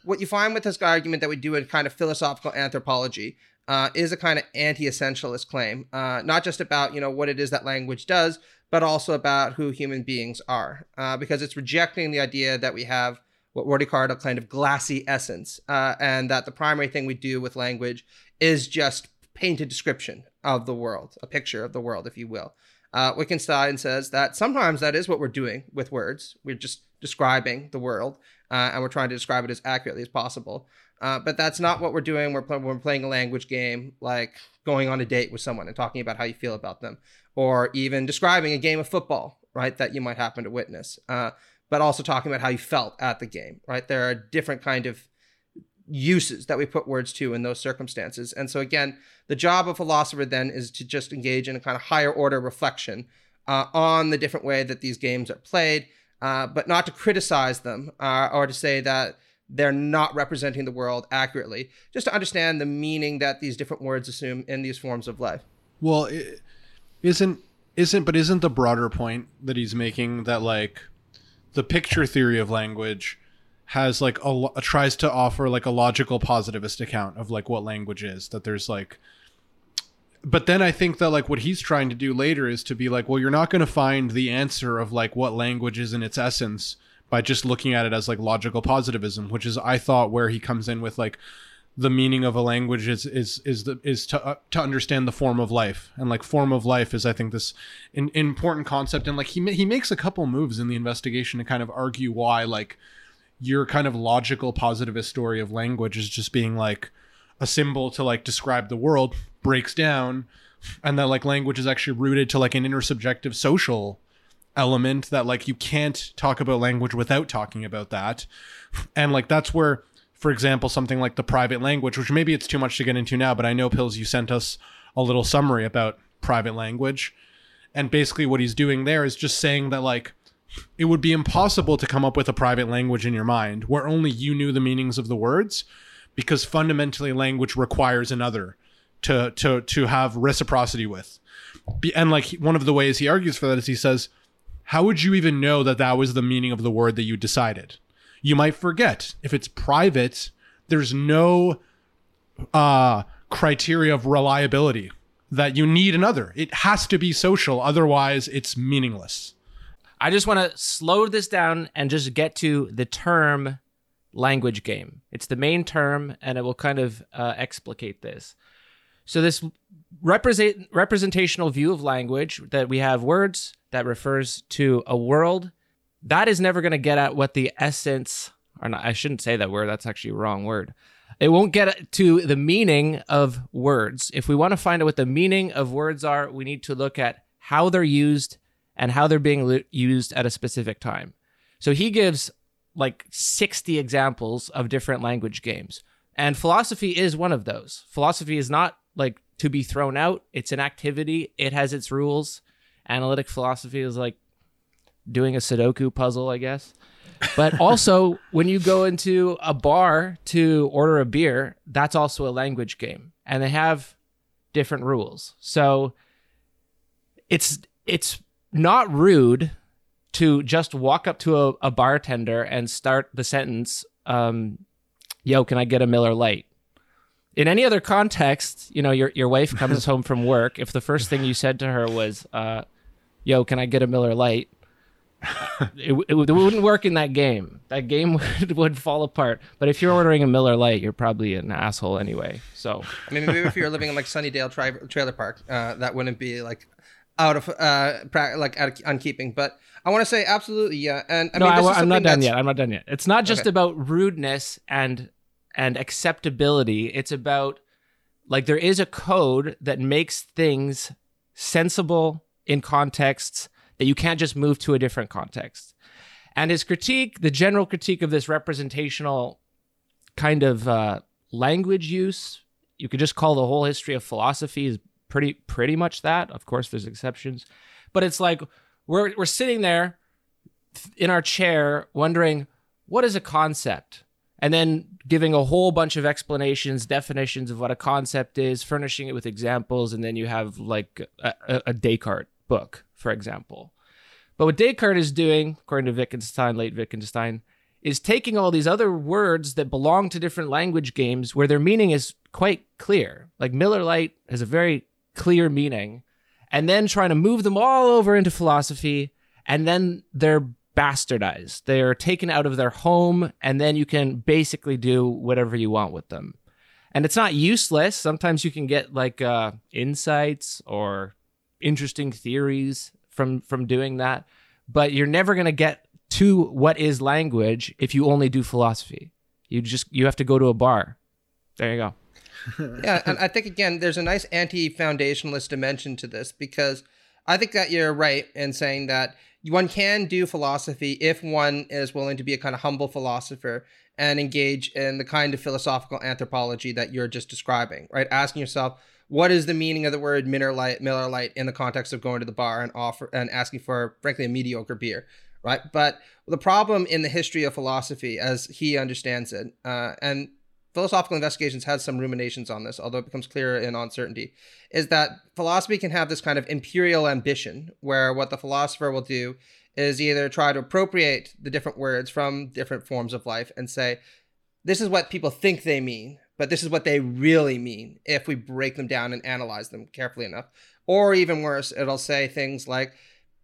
what you find with this argument that we do in kind of philosophical anthropology uh, is a kind of anti-essentialist claim, uh, not just about you know what it is that language does, but also about who human beings are, uh, because it's rejecting the idea that we have what Rorty called a kind of glassy essence, uh, and that the primary thing we do with language is just painted description of the world, a picture of the world, if you will. Uh, Wittgenstein says that sometimes that is what we're doing with words. We're just describing the world, uh, and we're trying to describe it as accurately as possible. Uh, but that's not what we're doing. We're, pl- we're playing a language game, like going on a date with someone and talking about how you feel about them, or even describing a game of football, right, that you might happen to witness. Uh, but also talking about how you felt at the game, right? There are different kind of uses that we put words to in those circumstances. And so again, the job of philosopher then is to just engage in a kind of higher order reflection uh, on the different way that these games are played, uh, but not to criticize them uh, or to say that they're not representing the world accurately, just to understand the meaning that these different words assume in these forms of life. Well, is isn't isn't but isn't the broader point that he's making that like the picture theory of language has like a, tries to offer like a logical positivist account of like what language is that there's like but then I think that like what he's trying to do later is to be like, well, you're not going to find the answer of like what language is in its essence by just looking at it as like logical positivism, which is I thought where he comes in with like the meaning of a language is is is the is to uh, to understand the form of life. And like form of life is I think this in, important concept. And like he he makes a couple moves in the investigation to kind of argue why like your kind of logical positivist story of language is just being like a symbol to like describe the world breaks down and that like language is actually rooted to like an intersubjective social element that like you can't talk about language without talking about that. And like that's where for example something like the private language which maybe it's too much to get into now but i know pills you sent us a little summary about private language. And basically what he's doing there is just saying that like it would be impossible to come up with a private language in your mind where only you knew the meanings of the words because fundamentally language requires another to to to have reciprocity with. And like one of the ways he argues for that is he says how would you even know that that was the meaning of the word that you decided? You might forget. If it's private there's no uh criteria of reliability that you need another. It has to be social otherwise it's meaningless I just want to slow this down and just get to the term language game. It's the main term, and it will kind of uh, explicate this. So this represent representational view of language that we have words that refers to a world that is never going to get at what the essence or not, I shouldn't say that word that's actually a wrong word. It won't get to the meaning of words. If we want to find out what the meaning of words are, we need to look at how they're used and how they're being used at a specific time. So he gives like 60 examples of different language games. And philosophy is one of those. Philosophy is not like to be thrown out, it's an activity, it has its rules. Analytic philosophy is like doing a Sudoku puzzle, I guess. But also, when you go into a bar to order a beer, that's also a language game, and they have different rules. So it's it's not rude to just walk up to a, a bartender and start the sentence, um, "Yo, can I get a Miller Lite?" In any other context, you know, your your wife comes home from work. If the first thing you said to her was, uh, "Yo, can I get a Miller Lite?" it, it, it, wouldn't work in that game. That game would, would fall apart. But if you're ordering a Miller Lite, you're probably an asshole anyway. So I mean, maybe if you're living in like Sunnyvale tri- trailer park, uh, that wouldn't be like out of uh, pra- like out of, on keeping. But I want to say absolutely, yeah. And I no, mean, this I, am not done that's- yet. I'm not done yet. It's not just Okay. about rudeness and and acceptability. It's about like there is a code that makes things sensible in contexts that you can't just move to a different context. And his critique, the general critique of this representational kind of uh, language use, you could just call the whole history of philosophy is pretty pretty much that. Of course, there's exceptions, but it's like we're we're sitting there in our chair wondering what is a concept? And then giving a whole bunch of explanations definitions of what a concept is furnishing it with examples. And then you have like a, a, descartes book for example. But what descartes is doing according to wittgenstein late wittgenstein is taking all these other words that belong to different language games where their meaning is quite clear. Like miller lite has a very clear meaning and then trying to move them all over into philosophy and then they're bastardized. They're taken out of their home, and then you can basically do whatever you want with them. And it's not useless. Sometimes you can get like uh, insights or interesting theories from from doing that, but you're never going to get to what is language if you only do philosophy. You just you have to go to a bar. There you go. yeah, and I think again, there's a nice anti-foundationalist dimension to this because I think that you're right in saying that one can do philosophy if one is willing to be a kind of humble philosopher and engage in the kind of philosophical anthropology that you're just describing, right? Asking yourself, what is the meaning of the word Miller Lite, Miller Lite in the context of going to the bar and offer and asking for, frankly, a mediocre beer, right? But the problem in the history of philosophy, as he understands it, uh, and philosophical investigations has some ruminations on this, although it becomes clearer in uncertainty, is that philosophy can have this kind of imperial ambition where what the philosopher will do is either try to appropriate the different words from different forms of life and say, this is what people think they mean, but this is what they really mean if we break them down and analyze them carefully enough. Or even worse, it'll say things like,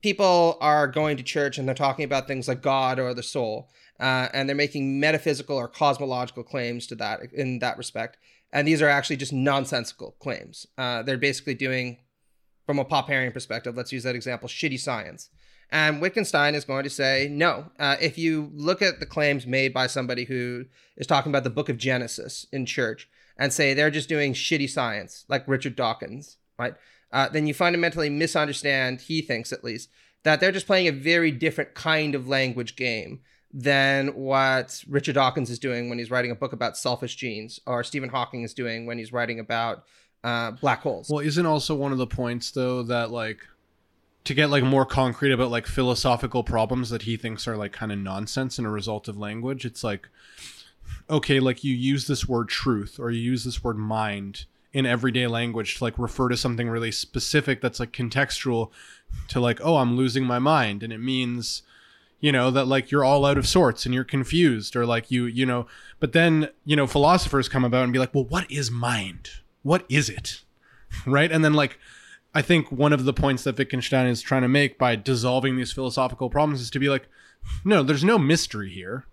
people are going to church and they're talking about things like God or the soul, uh, and they're making metaphysical or cosmological claims to that in that respect. And these are actually just nonsensical claims. Uh, they're basically doing, from a Popperian perspective, let's use that example, shitty science. And Wittgenstein is going to say, no, uh, if you look at the claims made by somebody who is talking about the book of Genesis in church and say they're just doing shitty science, like Richard Dawkins, right? Uh, then you fundamentally misunderstand, he thinks at least, that they're just playing a very different kind of language game than what Richard Dawkins is doing when he's writing a book about selfish genes, or Stephen Hawking is doing when he's writing about uh, black holes. Well, isn't also one of the points though that like to get like more concrete about like philosophical problems that he thinks are like kind of nonsense in a result of language it's like okay like you use this word truth or you use this word mind in everyday language to like refer to something really specific that's like contextual to like oh i'm losing my mind and it means you know that like you're all out of sorts and you're confused or like you you know but then you know philosophers come about and be like well what is mind? What is it? Right? And then like I think one of the points that Wittgenstein is trying to make by dissolving these philosophical problems is to be like, no, there's no mystery here.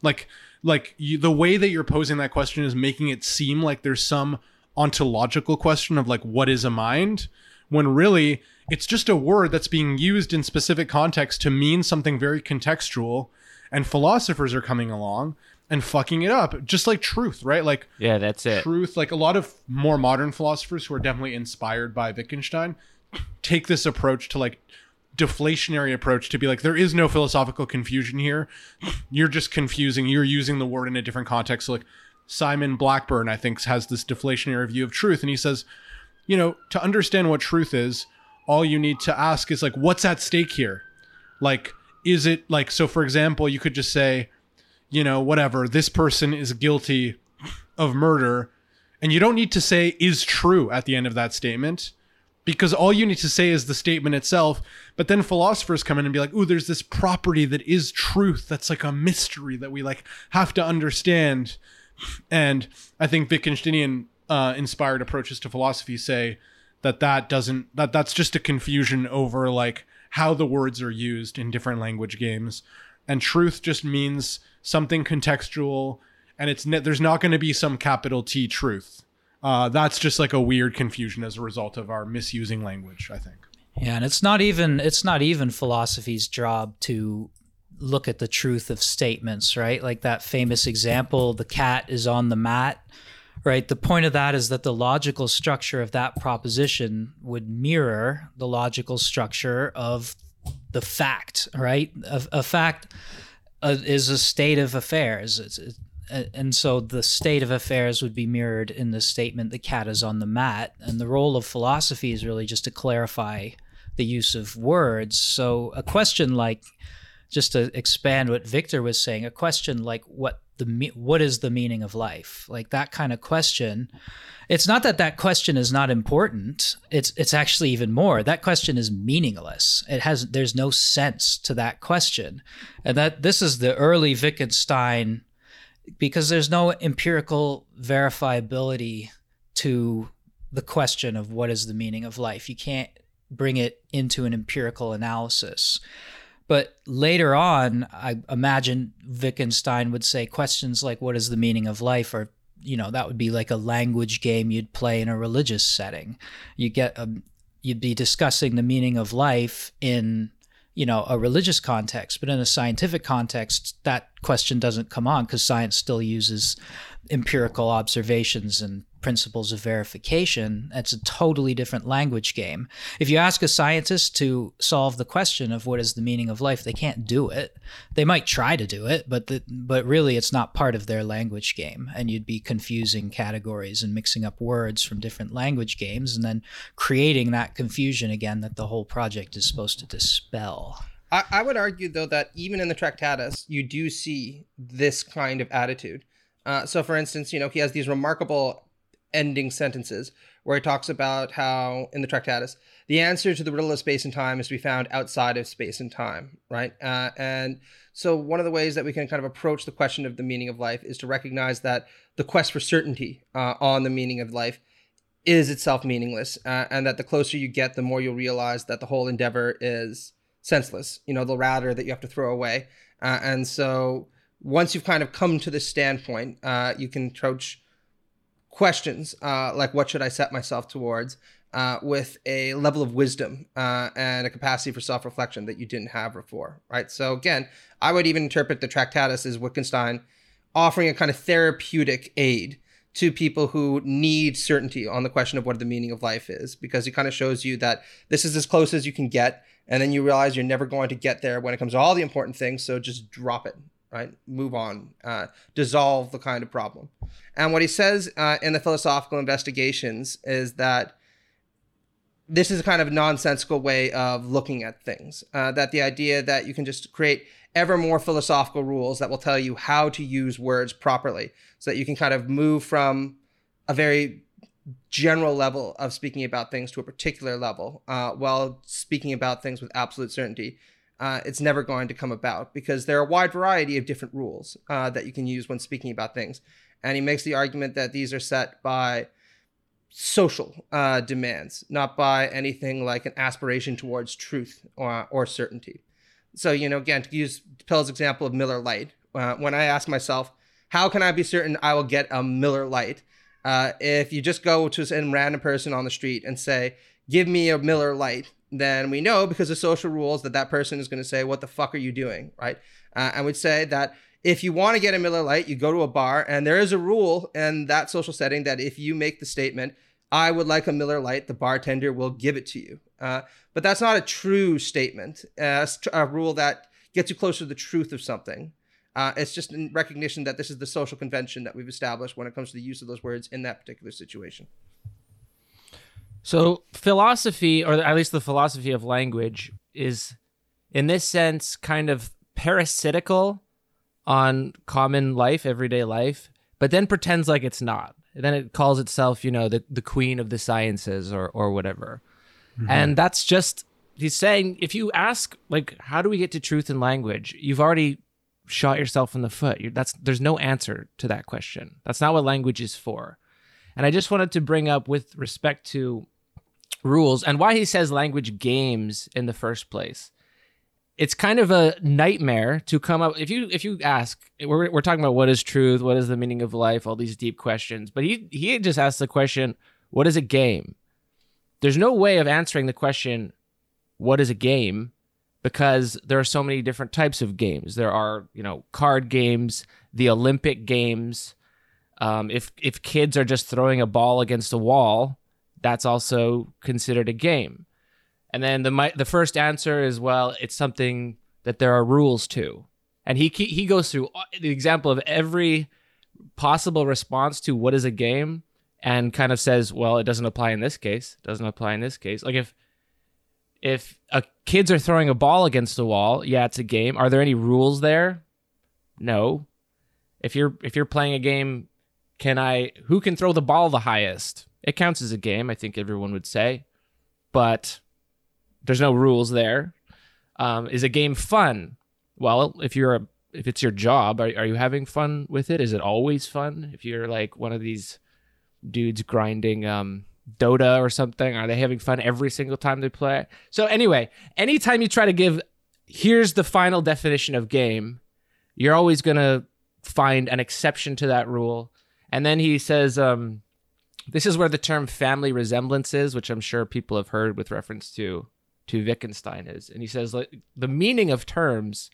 Like, like you, the way that you're posing that question is making it seem like there's some ontological question of like what is a mind, when really it's just a word that's being used in specific context to mean something very contextual. And philosophers are coming along and fucking it up just like truth right? Like yeah that's it. truth like a lot of more modern philosophers who are definitely inspired by wittgenstein take this approach to like deflationary approach to be like there is no philosophical confusion here. You're just confusing. You're using the word in a different context. So like simon blackburn i think has this deflationary view of truth and he says you know to understand what truth is all you need to ask is like what's at stake here like is it like so for example you could just say you know, whatever, this person is guilty of murder. And you don't need to say is true at the end of that statement because all you need to say is the statement itself. But then philosophers come in and be like, "Ooh, there's this property that is truth. That's like a mystery that we like have to understand." And I think Wittgensteinian uh, inspired approaches to philosophy say that that doesn't that that's just a confusion over like how the words are used in different language games, and truth just means something contextual, and it's ne- there's not going to be some capital T truth. Uh, that's just like a weird confusion as a result of our misusing language. I think. Yeah, and it's not even it's not even philosophy's job to look at the truth of statements, right? Like that famous example, the cat is on the mat, right? The point of that is that the logical structure of that proposition would mirror the logical structure of the fact, right? A, a fact uh, is a state of affairs. It's, it, and so the state of affairs would be mirrored in the statement the cat is on the mat and the role of philosophy is really just to clarify the use of words so a question like just to expand what victor was saying a question like what the what is the meaning of life? Like that kind of question it's not that that question is not important. It's it's actually even more. That question is meaningless. It has there's no sense to that question. And that this is the early wittgenstein because there's no empirical verifiability to the question of what is the meaning of life. You can't bring it into an empirical analysis but later on, I imagine Wittgenstein would say questions like, What is the meaning of life? or you know, that would be like a language game you'd play in a religious setting. You get a, um, you'd be discussing the meaning of life in you know a religious context but in a scientific context that question doesn't come on because science still uses empirical observations and principles of verification. that's a totally different language game. If you ask a scientist to solve the question of what is the meaning of life, they can't do it. They might try to do it, but the, but really it's not part of their language game. And you'd be confusing categories and mixing up words from different language games and then creating that confusion again that the whole project is supposed to dispel. I, would argue though that even in the Tractatus, you do see this kind of attitude. Uh, so, for instance, you know he has these remarkable ending sentences where he talks about how in the Tractatus the answer to the riddle of space and time is to be found outside of space and time, right? Uh, and so, one of the ways that we can kind of approach the question of the meaning of life is to recognize that the quest for certainty uh, on the meaning of life is itself meaningless, uh, and that the closer you get, the more you'll realize that the whole endeavor is senseless. You know, the router that you have to throw away. Uh, and so, once you've kind of come to this standpoint, uh, you can approach questions uh, like, "What should I set myself towards?" uh, with a level of wisdom uh, and a capacity for self reflection that you didn't have before, right? So, again, I would even interpret the Tractatus as Wittgenstein offering a kind of therapeutic aid to people who need certainty on the question of what the meaning of life is, because it kind of shows you that this is as close as you can get. And then you realize you're never going to get there when it comes to all the important things. So just drop it, right? Move on, uh, dissolve the kind of problem. And what he says uh, in the philosophical investigations is that this is a kind of nonsensical way of looking at things. Uh, that the idea that you can just create ever more philosophical rules that will tell you how to use words properly so that you can kind of move from a very general level of speaking about things to a particular level uh, while speaking about things with absolute certainty. Uh, it's never going to come about because there are a wide variety of different rules uh, that you can use when speaking about things. And he makes the argument that these are set by social uh, demands, not by anything like an aspiration towards truth or, or certainty. So, you know, again, to use Pell's example of Miller Lite, uh, when I ask myself, how can I be certain I will get a Miller Lite? Uh, if you just go to some random person on the street and say, give me a Miller Lite, then we know because of social rules that that person is going to say, what the fuck are you doing? Right. Uh, I would say that if you want to get a Miller Lite, you go to a bar, and there is a rule in that social setting that if you make the statement, I would like a Miller Lite, the bartender will give it to you. Uh, but that's not a true statement, uh, a rule that gets you closer to the truth of something. Uh, it's just in recognition that this is the social convention that we've established when it comes to the use of those words in that particular situation. So, philosophy, or at least the philosophy of language, is in this sense kind of parasitical on common life, everyday life, but then pretends like it's not. then it calls itself, you know, the, the queen of the sciences or, or whatever. Mm-hmm. And that's just, he's saying, if you ask, like, how do we get to truth in language? You've already shot yourself in the foot. You're, that's There's no answer to that question. That's not what language is for. And I just wanted to bring up with respect to rules and why he says language games in the first place. It's kind of a nightmare to come up if you if you ask we're, we're talking about what is truth what is the meaning of life all these deep questions but he he just asks the question what is a game? There's no way of answering the question what is a game? Because there are so many different types of games. There are you know card games the olympic games. Um, if if kids are just throwing a ball against a wall that's also considered a game and then the the first answer is well, it's something that there are rules to. And he he goes through uh, the example of every possible response to what is a game and kind of says, well, it doesn't apply in this case, doesn't apply in this case. Like if if a, kids are throwing a ball against the wall, yeah, it's a game. Are there any rules there? No. If you're if you're playing a game, can I who can throw the ball the highest? It counts as a game, I think everyone would say. But there's no rules there. Um, is a game fun? Well, if you're a if it's your job, are, are you having fun with it? Is it always fun? If you're like one of these dudes grinding um, Dota or something, are they having fun every single time they play? So anyway, anytime you try to give here's the final definition of game, you're always gonna find an exception to that rule. And then he says, um, this is where the term family resemblances, which I'm sure people have heard with reference to to Wittgenstein is. And he says like the meaning of terms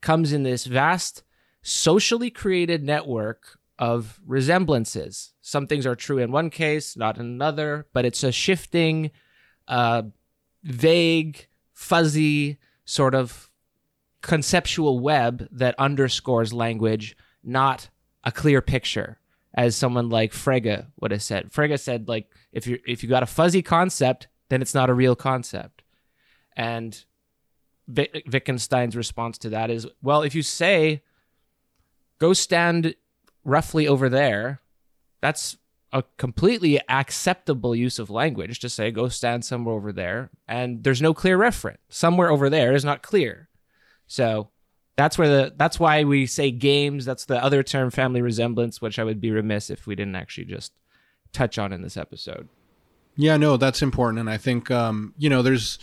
comes in this vast socially created network of resemblances. Some things are true in one case, not in another, but it's a shifting, uh, vague, fuzzy sort of conceptual web that underscores language, not a clear picture, as someone like Frege would have said. Frege said, like, if you if you got a fuzzy concept, then it's not a real concept. And Wittgenstein's response to that is, well, if you say, go stand roughly over there, that's a completely acceptable use of language to say, go stand somewhere over there. And there's no clear referent. Somewhere over there is not clear. So that's where the that's why we say games. That's the other term, family resemblance, which I would be remiss if we didn't actually just touch on in this episode. Yeah, no, that's important, and I think um, you know there's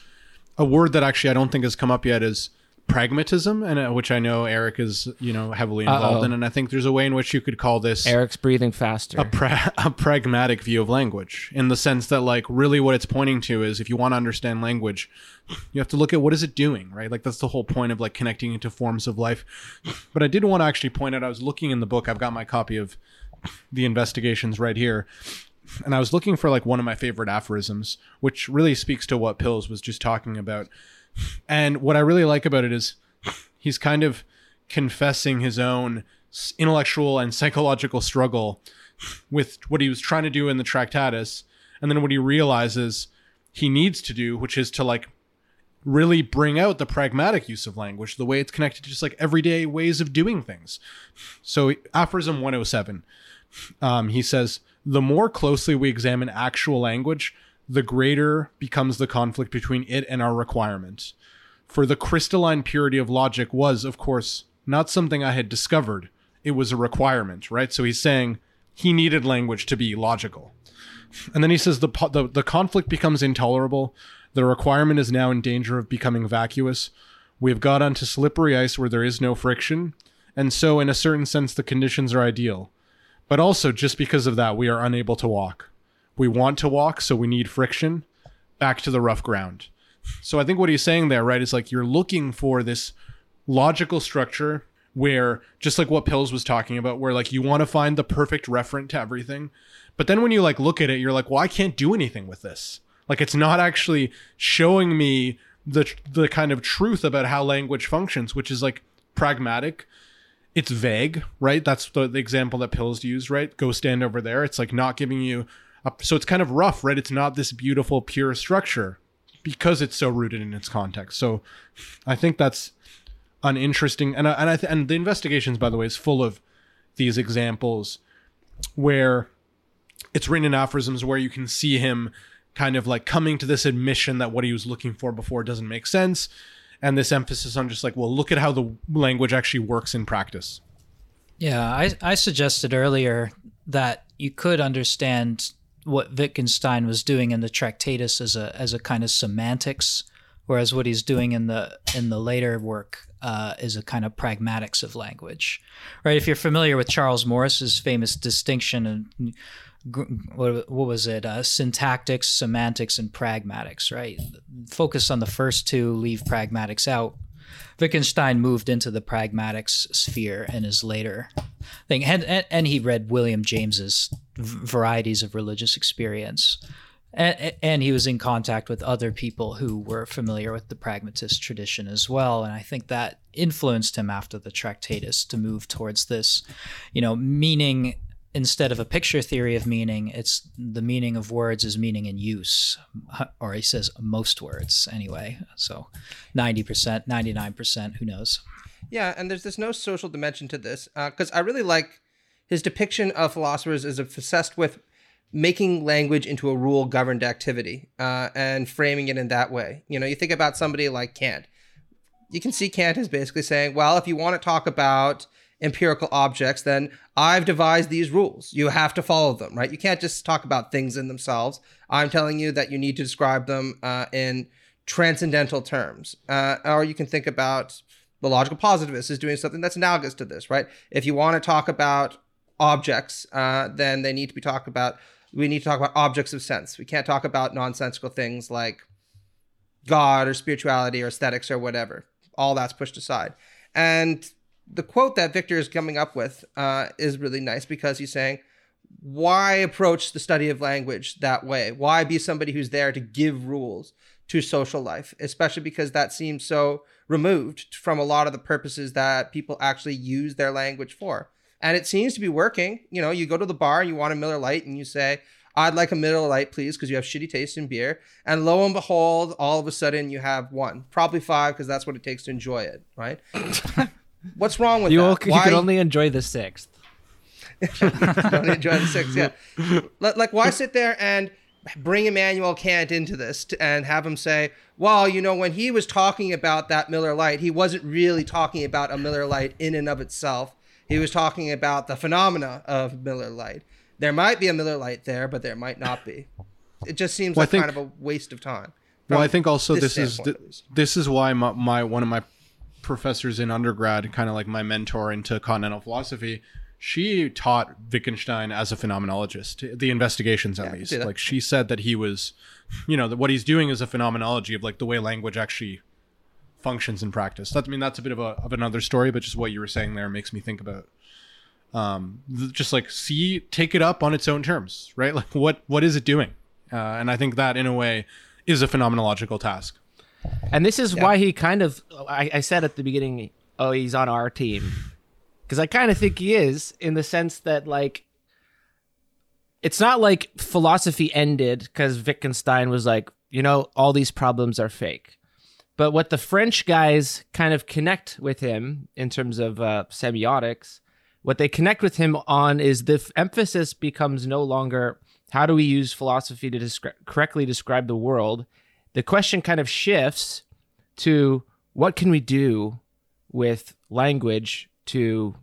a word that actually I don't think has come up yet is pragmatism, and uh, which I know Eric is you know heavily involved Uh-oh. in, and I think there's a way in which you could call this Eric's breathing faster. a, pra- a pragmatic view of language in the sense that like really what it's pointing to is if you want to understand language you have to look at what is it doing right like that's the whole point of like connecting into forms of life but i did want to actually point out i was looking in the book i've got my copy of the investigations right here and i was looking for like one of my favorite aphorisms which really speaks to what pills was just talking about and what i really like about it is he's kind of confessing his own intellectual and psychological struggle with what he was trying to do in the Tractatus, and then what he realizes he needs to do, which is to like really bring out the pragmatic use of language, the way it's connected to just like everyday ways of doing things. So, aphorism 107, um, he says, the more closely we examine actual language, the greater becomes the conflict between it and our requirements. For the crystalline purity of logic was, of course, not something I had discovered. It was a requirement, right? So he's saying he needed language to be logical. And then he says the, the the conflict becomes intolerable. The requirement is now in danger of becoming vacuous. We have got onto slippery ice where there is no friction, and so in a certain sense the conditions are ideal. But also just because of that we are unable to walk. We want to walk, so we need friction. Back to the rough ground. So I think what he's saying there, right, is like you're looking for this logical structure where just like what pills was talking about where like you want to find the perfect referent to everything but then when you like look at it you're like well i can't do anything with this like it's not actually showing me the the kind of truth about how language functions which is like pragmatic it's vague right that's the, the example that pills used right go stand over there it's like not giving you so it's kind of rough right? It's not this beautiful pure structure because it's so rooted in its context. So i think that's an interesting and I- and I th- and the investigations by the way is full of these examples where it's written in aphorisms where you can see him kind of like coming to this admission that what he was looking for before doesn't make sense. And this emphasis on just like well look at how the language actually works in practice. Yeah, I, I suggested earlier that you could understand what Wittgenstein was doing in the Tractatus as a as a kind of semantics, whereas what he's doing in the in the later work uh, is a kind of pragmatics of language, right? If you're familiar with Charles Morris's famous distinction and what, what was it? Uh, syntactics, semantics, and pragmatics, right? Focus on the first two, leave pragmatics out. Wittgenstein moved into the pragmatics sphere in his later thing, and, and, and he read William James's varieties of religious experience, and, and he was in contact with other people who were familiar with the pragmatist tradition as well, and I think that influenced him after the Tractatus to move towards this, you know, meaning instead of a picture theory of meaning, it's the meaning of words is meaning in use, or he says most words anyway. So, ninety percent, ninety nine percent, who knows? Yeah, and there's this no social dimension to this because I really like his depiction of philosophers as obsessed with making language into a rule governed activity uh, and framing it in that way. You know, you think about somebody like Kant. You can see Kant is basically saying, well, if you want to talk about empirical objects, then I've devised these rules. You have to follow them, right? You can't just talk about things in themselves. I'm telling you that you need to describe them uh, in transcendental terms. Uh, or you can think about the logical positivist is doing something that's analogous to this, right? If you want to talk about objects, uh, then they need to be talked about. We need to talk about objects of sense. We can't talk about nonsensical things like God or spirituality or aesthetics or whatever. All that's pushed aside. And the quote that Victor is coming up with uh, is really nice because he's saying, why approach the study of language that way? Why be somebody who's there to give rules to social life, especially because that seems so removed from a lot of the purposes that people actually use their language for? And it seems to be working. You know, you go to the bar, you want a Miller Lite, and you say, I'd like a Miller Lite, please, because you have shitty taste in beer. And lo and behold, all of a sudden you have one, probably five, because that's what it takes to enjoy it, right? What's wrong with You, that? will, you can only enjoy the sixth. don't enjoy the sixth. Yeah, Like- like why sit there and bring Immanuel Kant into this to, and have him say, "Well, you know, when he was talking about that Miller Lite, he wasn't really talking about a Miller Lite in and of itself. He was talking about the phenomena of Miller Lite. There might be a Miller Lite there, but there might not be. It just seems Well, like think- kind of a waste of time. Well, I think also this this, is th- this is why my, my one of my professors in undergrad, kind of like my mentor into continental philosophy, she taught Wittgenstein as a phenomenologist, the investigations at can least. Like she said that he was, you know, that what he's doing is a phenomenology of like the way language actually functions in practice. That, I mean, that's a bit of a of another story, but just what you were saying there makes me think about um just like see take it up on its own terms right like what what is it doing uh, and i think that in a way is a phenomenological task And this is why he kind of, I, I said at the beginning, oh, he's on our team. Because I kind of think he is in the sense that, like, it's not like philosophy ended because Wittgenstein was like, you know, all these problems are fake. But what the French guys kind of connect with him in terms of uh, semiotics, what they connect with him on is the f- emphasis becomes no longer how do we use philosophy to descri- correctly describe the world. The question kind of shifts to what can we do with language to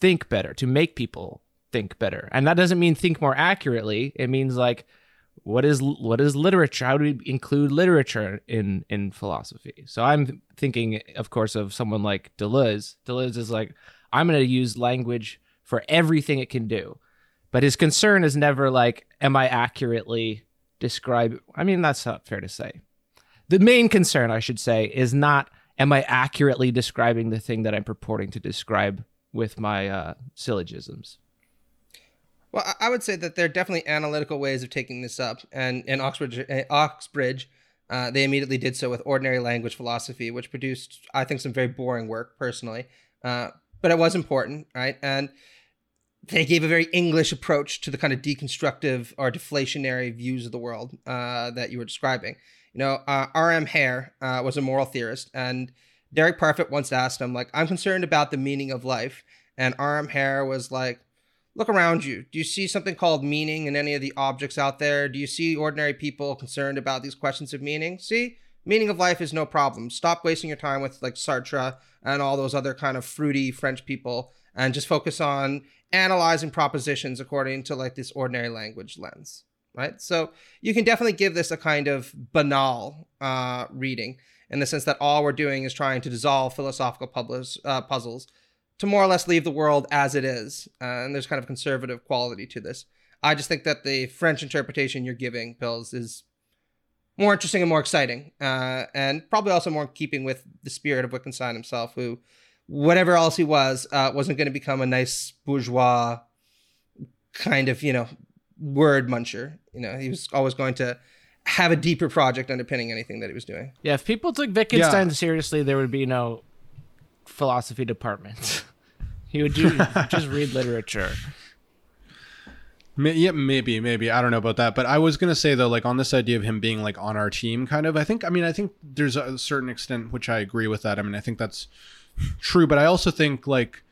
think better, to make people think better. And that doesn't mean think more accurately. It means like what is what is literature? How do we include literature in in philosophy? So I'm thinking, of course, of someone like Deleuze. Deleuze is like, I'm going to use language for everything it can do, but his concern is never like, am I accurately describe? I mean, that's not fair to say. The main concern, I should say, is not am I accurately describing the thing that I'm purporting to describe with my uh, syllogisms. Well, I- would say that there are definitely analytical ways of taking this up, and in Oxbridge, uh, Oxbridge, uh, they immediately did so with ordinary language philosophy, which produced, I think, some very boring work personally, uh, but it was important, right? And they gave a very English approach to the kind of deconstructive or deflationary views of the world uh, that you were describing. You know, uh, R.M. Hare uh, was a moral theorist, and Derek Parfit once asked him, like, I'm concerned about the meaning of life. And R.M. Hare was like, look around you. Do you see something called meaning in any of the objects out there? Do you see ordinary people concerned about these questions of meaning? See, meaning of life is no problem. Stop wasting your time with like Sartre and all those other kind of fruity French people and just focus on analyzing propositions according to like this ordinary language lens. Right. So you can definitely give this a kind of banal uh, reading in the sense that all we're doing is trying to dissolve philosophical puzzles, uh, puzzles to more or less leave the world as it is. Uh, and there's kind of conservative quality to this. I just think that the French interpretation you're giving, Pills, is more interesting and more exciting, uh, and probably also more in keeping with the spirit of Wittgenstein himself, who, whatever else he was, uh, wasn't going to become a nice bourgeois kind of, you know, word muncher. You know, he was always going to have a deeper project underpinning anything that he was doing. Yeah, if people took Wittgenstein seriously, there would be no philosophy department. he would do, just read literature. Ma- Yeah, maybe, maybe. I don't know about that. But I was gonna say though, like on this idea of him being like on our team, kind of. I think. I mean, I think there's a certain extent which I agree with that. I mean, I think that's true. But I also think like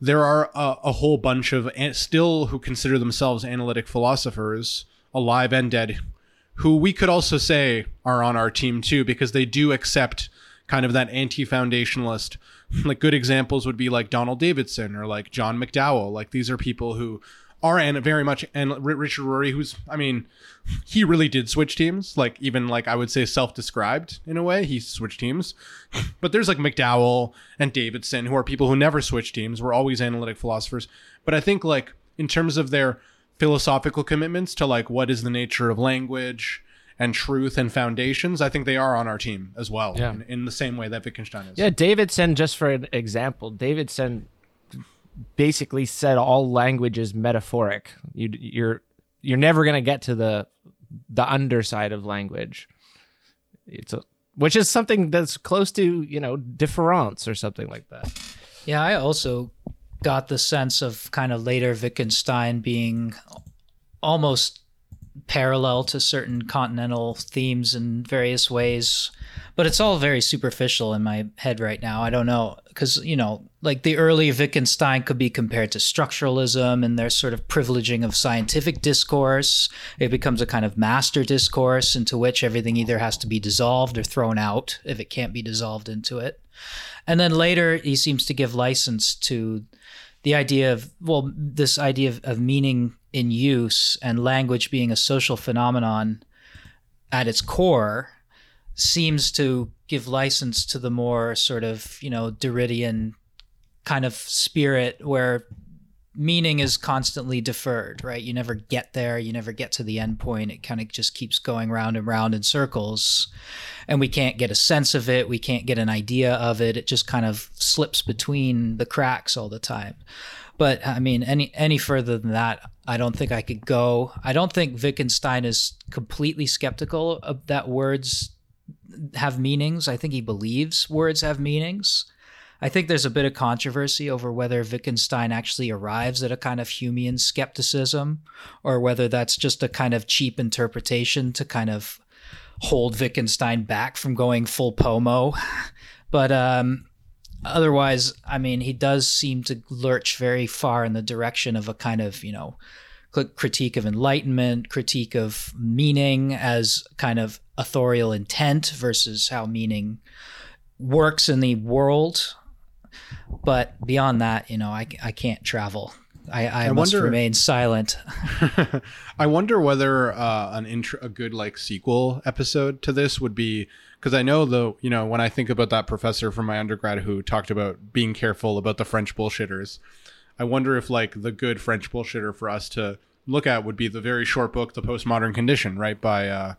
there are a, a whole bunch of an- still who consider themselves analytic philosophers, alive and dead, who we could also say are on our team too, because they do accept kind of that anti-foundationalist. Like good examples would be like Donald Davidson or like John McDowell. Like these are people who are and very much and Richard Rorty, who's I mean, he really did switch teams. Like even like I would say self-described in a way, he switched teams. But there's like McDowell and Davidson, who are people who never switch teams. Were always analytic philosophers. But I think like in terms of their philosophical commitments to like what is the nature of language and truth and foundations, I think they are on our team as well. Yeah. In, in the same way that Wittgenstein is. Yeah, Davidson, just for an example, Davidson basically said all language is metaphoric. You, you're you're never gonna get to the the underside of language. It's a, which is something that's close to you know difference or something like that. Yeah, I also got the sense of kind of later Wittgenstein being almost parallel to certain continental themes in various ways but it's all very superficial in my head right now. I don't know because you know like the early wittgenstein could be compared to structuralism and their sort of privileging of scientific discourse. It becomes a kind of master discourse into which everything either has to be dissolved or thrown out if it can't be dissolved into it. And then later he seems to give license to the idea of well this idea of, of meaning in use and language being a social phenomenon at its core seems to give license to the more sort of you know Derridian kind of spirit where meaning is constantly deferred right? You never get there you never get to the end point. It kind of just keeps going round and round in circles and we can't get a sense of it we can't get an idea of it. It just kind of slips between the cracks all the time. But I mean, any any further than that, I don't think I could go. I don't think Wittgenstein is completely skeptical of that words have meanings. I think he believes words have meanings. I think there's a bit of controversy over whether Wittgenstein actually arrives at a kind of Humean skepticism or whether that's just a kind of cheap interpretation to kind of hold Wittgenstein back from going full pomo. But um, otherwise, I mean, he does seem to lurch very far in the direction of a kind of, you know, critique of enlightenment, critique of meaning as kind of authorial intent versus how meaning works in the world. But beyond that, you know, I, I can't travel. I, I, I must wonder, remain silent. I wonder whether uh, an intro, a good like sequel episode to this would be because I know the you know when I think about that professor from my undergrad who talked about being careful about the French bullshitters, I wonder if like the good French bullshitter for us to look at would be the very short book, The Postmodern Condition, right by uh,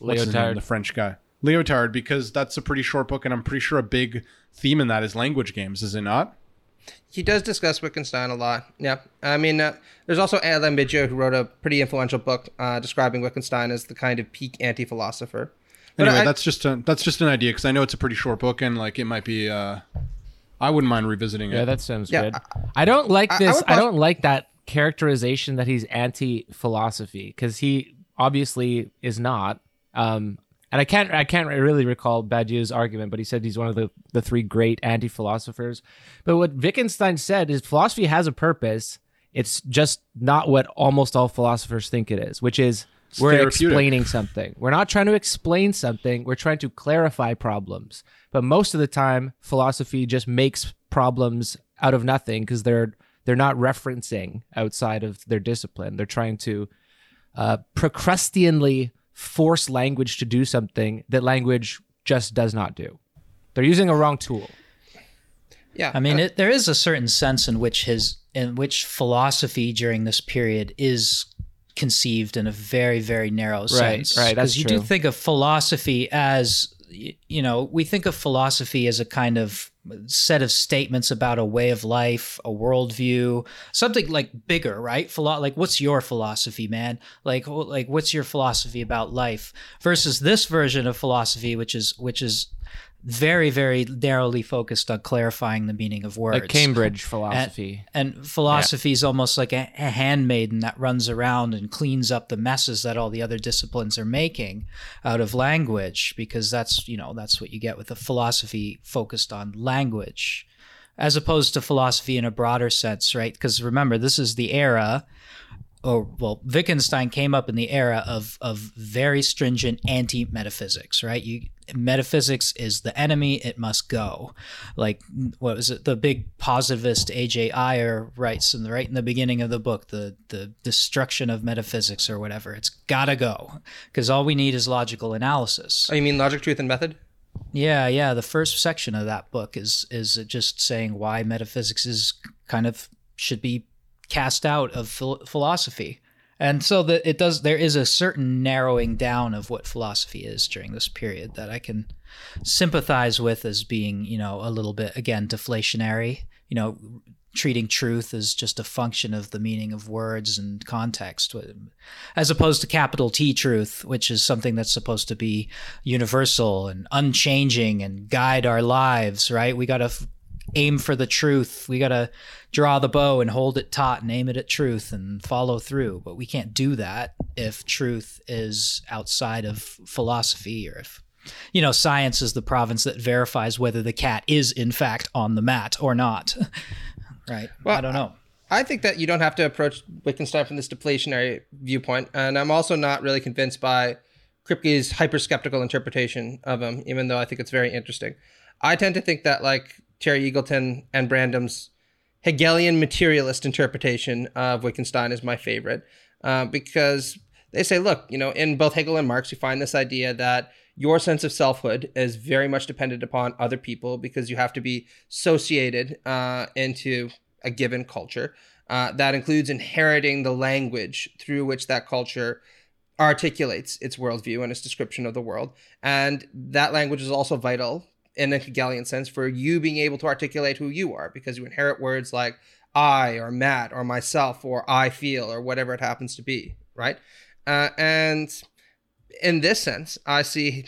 Lyotard, the French guy Leotard, because that's a pretty short book, and I'm pretty sure a big theme in that is language games, is it not? He does discuss Wittgenstein a lot. Yeah, I mean, uh, there's also Alain Badiou who wrote a pretty influential book uh, describing Wittgenstein as the kind of peak anti-philosopher. Anyway, I, that's just a, that's just an idea because I know it's a pretty short book and like it might be. Uh, I wouldn't mind revisiting it. Yeah, that sounds yeah, good. I, I, don't like this. I, I don't like that characterization that he's anti-philosophy because he obviously is not. Um, and I can't I can't really recall Badiou's argument, but he said he's one of the, the three great anti-philosophers. But what Wittgenstein said is philosophy has a purpose. It's just not what almost all philosophers think it is, which is we're explaining something. We're not trying to explain something. We're trying to clarify problems. But most of the time, philosophy just makes problems out of nothing because they're they're not referencing outside of their discipline. They're trying to uh, Procrusteanly force language to do something that language just does not do. They're using a wrong tool. Yeah, I mean, uh, it, there is a certain sense in which his in which philosophy during this period is conceived in a very very narrow sense. Right, right. Because you true. do think of philosophy as you know we think of philosophy as a kind of set of statements about a way of life, a worldview, something like bigger, right? Philo- like what's your philosophy, man? Like like what's your philosophy about life versus this version of philosophy which is which is very very narrowly focused on clarifying the meaning of words like cambridge philosophy and, and philosophy yeah. is almost like a, a, handmaiden that runs around and cleans up the messes that all the other disciplines are making out of language because that's you know that's what you get with a philosophy focused on language as opposed to philosophy in a broader sense right because remember this is the era or well, Wittgenstein came up in the era of of very stringent anti metaphysics, right? You metaphysics is the enemy; it must go. Like what was it? The big positivist A.J. Ayer writes in the right in the beginning of the book, the the destruction of metaphysics or whatever. It's gotta go because all we need is logical analysis. Oh, you mean logic, truth, and method? Yeah, yeah. The first section of that book is is just saying why metaphysics is kind of should be cast out of philosophy. And so that it does there is a certain narrowing down of what philosophy is during this period that I can sympathize with as being, you know, a little bit again deflationary, you know, treating truth as just a function of the meaning of words and context as opposed to capital T truth which is something that's supposed to be universal and unchanging and guide our lives right we got to aim for the truth. We got to draw the bow and hold it taut and aim it at truth and follow through. But we can't do that if truth is outside of philosophy or if you know, science is the province that verifies whether the cat is in fact on the mat or not. right? Well, I don't know. I think that you don't have to approach Wittgenstein from this deflationary viewpoint, and I'm also not really convinced by Kripke's hyper skeptical interpretation of him, even though I think it's very interesting. I tend to think that like Terry Eagleton and Brandom's Hegelian materialist interpretation of Wittgenstein is my favorite uh, because they say, look, you know, in both Hegel and Marx, you find this idea that your sense of selfhood is very much dependent upon other people because you have to be associated uh, into a given culture. Uh, that includes inheriting the language through which that culture articulates its worldview and its description of the world. And that language is also vital in a Hegelian sense for you being able to articulate who you are because you inherit words like I or Matt or myself or I feel or whatever it happens to be, right? Uh, and in this sense, I see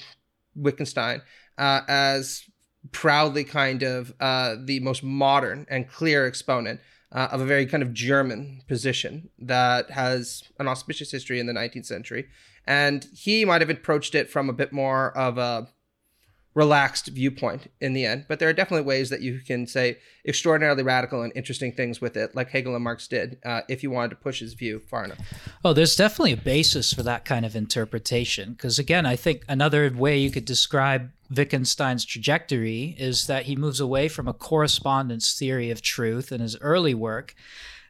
Wittgenstein uh, as proudly kind of uh, the most modern and clear exponent uh, of a very kind of German position that has an auspicious history in the 19th century. And he might have approached it from a bit more of a relaxed viewpoint in the end. But there are definitely ways that you can say extraordinarily radical and interesting things with it, like Hegel and Marx did, uh, if you wanted to push his view far enough. Oh, there's definitely a basis for that kind of interpretation. Because again, I think another way you could describe Wittgenstein's trajectory is that he moves away from a correspondence theory of truth in his early work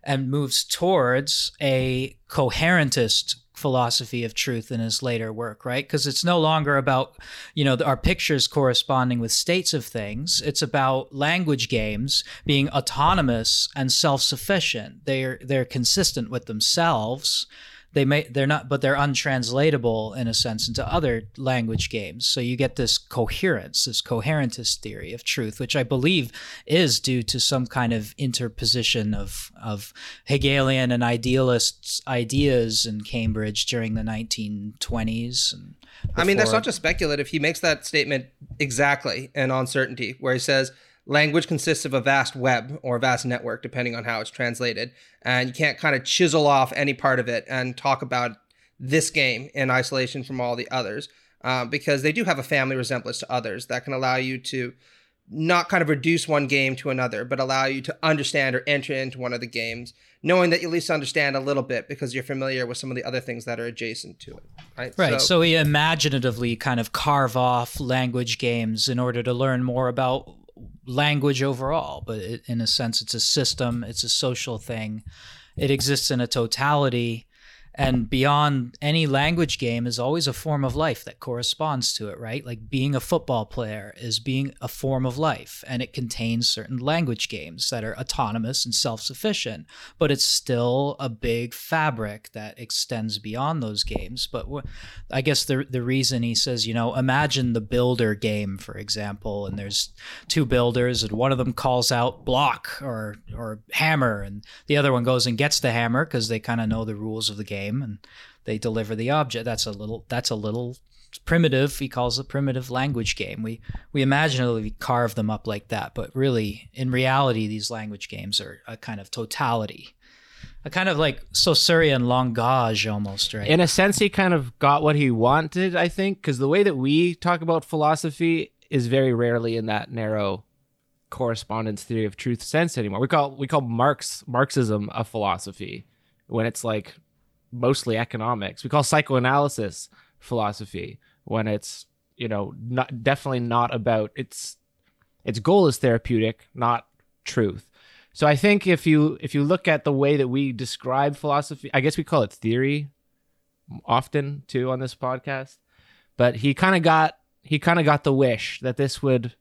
and moves towards a coherentist philosophy of truth in his later work, right? Because it's no longer about, you know, our pictures corresponding with states of things. It's about language games being autonomous and self-sufficient. They're they're consistent with themselves they may they're not but they're untranslatable in a sense into other language games. So you get this coherence this coherentist theory of truth which i believe is due to some kind of interposition of of hegelian and idealists ideas in cambridge during the 1920s and i mean that's not just speculative. He makes that statement exactly in On Certainty where he says language consists of a vast web or vast network, depending on how it's translated. And you can't kind of chisel off any part of it and talk about this game in isolation from all the others, uh, because they do have a family resemblance to others that can allow you to not kind of reduce one game to another, but allow you to understand or enter into one of the games, knowing that you at least understand a little bit because you're familiar with some of the other things that are adjacent to it. Right. Right. So, so we imaginatively kind of carve off language games in order to learn more about language overall, but it, in a sense, it's a system, it's a social thing. It exists in a totality and beyond any language game is always a form of life that corresponds to it right? Like being a football player is being a form of life and it contains certain language games that are autonomous and self-sufficient but it's still a big fabric that extends beyond those games. But i guess the the reason he says you know imagine the builder game for example and there's two builders and one of them calls out block or or hammer and the other one goes and gets the hammer because they kind of know the rules of the game game and they deliver the object. That's a little that's a little primitive. He calls it primitive language game. We we imaginatively carve them up like that, but really in reality these language games are a kind of totality. A kind of like Saussurean langage almost, right? In a sense, he kind of got what he wanted, I think, because the way that we talk about philosophy is very rarely in that narrow correspondence theory of truth sense anymore. We call we call Marx Marxism a philosophy when it's like mostly economics. We call psychoanalysis philosophy when it's you know not definitely not about its its goal is therapeutic, not truth. So I think if you if you look at the way that we describe philosophy, I guess we call it theory often too on this podcast. But he kind of got he kind of got the wish that this would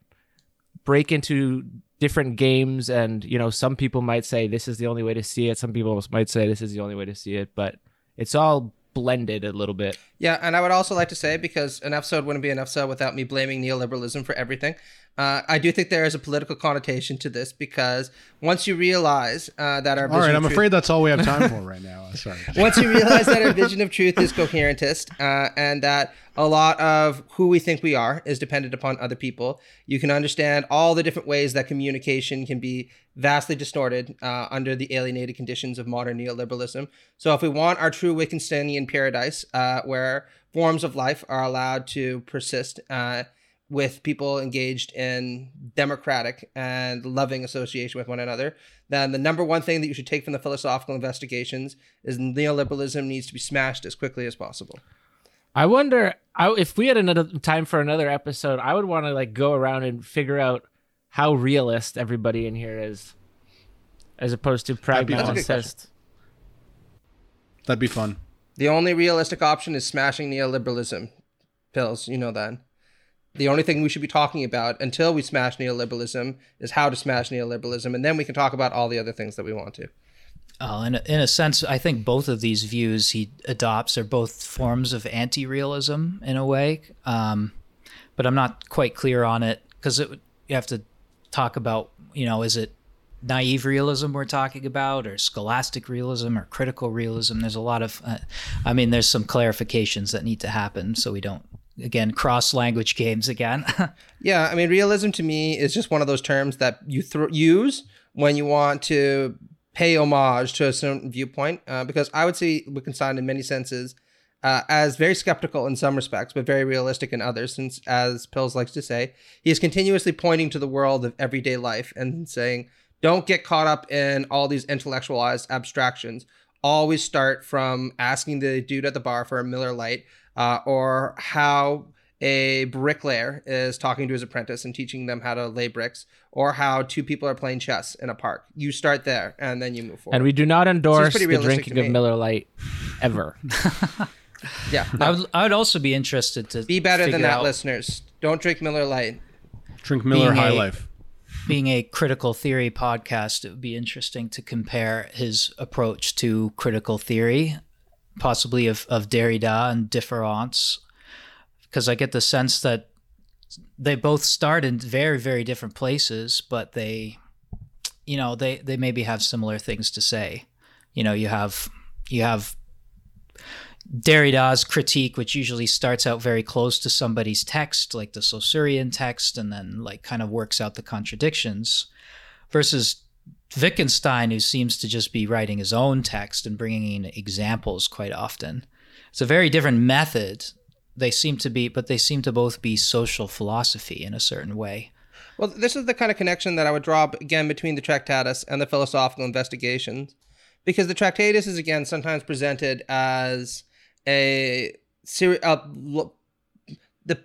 break into different games and you know some people might say this is the only way to see it some people might say this is the only way to see it but it's all blended a little bit. Yeah, and I would also like to say because an episode wouldn't be an episode without me blaming neoliberalism for everything. Uh, I do think there is a political connotation to this because once you realize uh, that our All right, vision I'm truth- afraid that's all we have time for right now. Sorry. once you realize that our vision of truth is coherentist uh, and that a lot of who we think we are is dependent upon other people, you can understand all the different ways that communication can be vastly distorted uh, under the alienated conditions of modern neoliberalism. So, if we want our true Wittgensteinian paradise, uh, where forms of life are allowed to persist, uh, with people engaged in democratic and loving association with one another, then the number one thing that you should take from the philosophical investigations is neoliberalism needs to be smashed as quickly as possible. I wonder I, if we had another time for another episode. I would want to like go around and figure out how realist everybody in here is, as opposed to be awesome. That's pragmatist. That'd be fun. The only realistic option is smashing neoliberalism. Pills, you know that. The only thing we should be talking about until we smash neoliberalism is how to smash neoliberalism, and then we can talk about all the other things that we want to. Oh, in a, in a sense, I think both of these views he adopts are both forms of anti-realism in a way, um, but I'm not quite clear on it because you have to talk about, you know, is it naive realism we're talking about, or scholastic realism, or critical realism? There's a lot of, uh, I mean, there's some clarifications that need to happen so we don't again cross language games again. Yeah, I mean, realism to me is just one of those terms that you thro- use when you want to pay homage to a certain viewpoint. Uh, because I would see Wittgenstein in many senses uh, as very skeptical in some respects, but very realistic in others. Since, as Pills likes to say, he is continuously pointing to the world of everyday life and saying, "Don't get caught up in all these intellectualized abstractions. Always start from asking the dude at the bar for a Miller Lite." Uh, or how a bricklayer is talking to his apprentice and teaching them how to lay bricks, or how two people are playing chess in a park. You start there and then you move forward. And we do not endorse pretty the drinking of. Miller Lite ever. yeah, no, I would I would also be interested to be better than that, out- listeners. Don't drink Miller Lite. Drink Miller Being High a- Life. being a critical theory podcast, it would be interesting to compare his approach to critical theory, possibly of, of Derrida and Difference, because I get the sense that they both start in very, very different places, but they, you know, they, they maybe have similar things to say. You know, you have you have Derrida's critique, which usually starts out very close to somebody's text, like the Saussurean text, and then like kind of works out the contradictions, versus Wittgenstein, who seems to just be writing his own text and bringing in examples quite often. It's a very different method. They seem to be, but they seem to both be social philosophy in a certain way. Well, this is the kind of connection that I would draw again between the Tractatus and the philosophical investigations, because the Tractatus is again sometimes presented as a series lo- the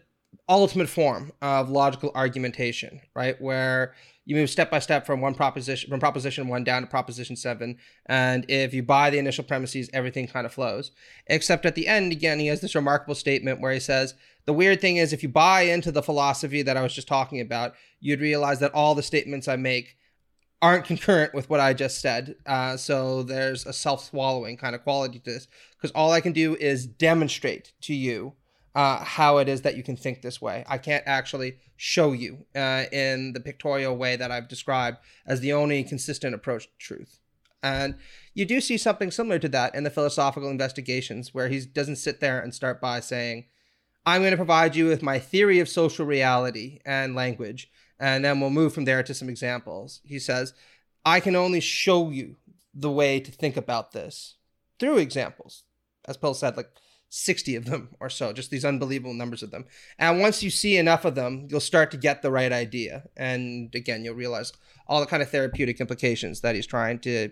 ultimate form of logical argumentation, right? Where you move step by step from one proposition from proposition one down to proposition seven, and if you buy the initial premises, everything kind of flows. Except at the end, again, he has this remarkable statement where he says, "The weird thing is, if you buy into the philosophy that I was just talking about, you'd realize that all the statements I make." aren't concurrent with what I just said. Uh, so there's a self swallowing kind of quality to this because all I can do is demonstrate to you uh, how it is that you can think this way. I can't actually show you uh, in the pictorial way that I've described as the only consistent approach to truth. And you do see something similar to that in the philosophical investigations, where he doesn't sit there and start by saying, I'm going to provide you with my theory of social reality and language, and then we'll move from there to some examples. He says, I can only show you the way to think about this through examples. As Paul said, like 60 of them or so, just these unbelievable numbers of them. And once you see enough of them, you'll start to get the right idea. And again, you'll realize all the kind of therapeutic implications that he's trying to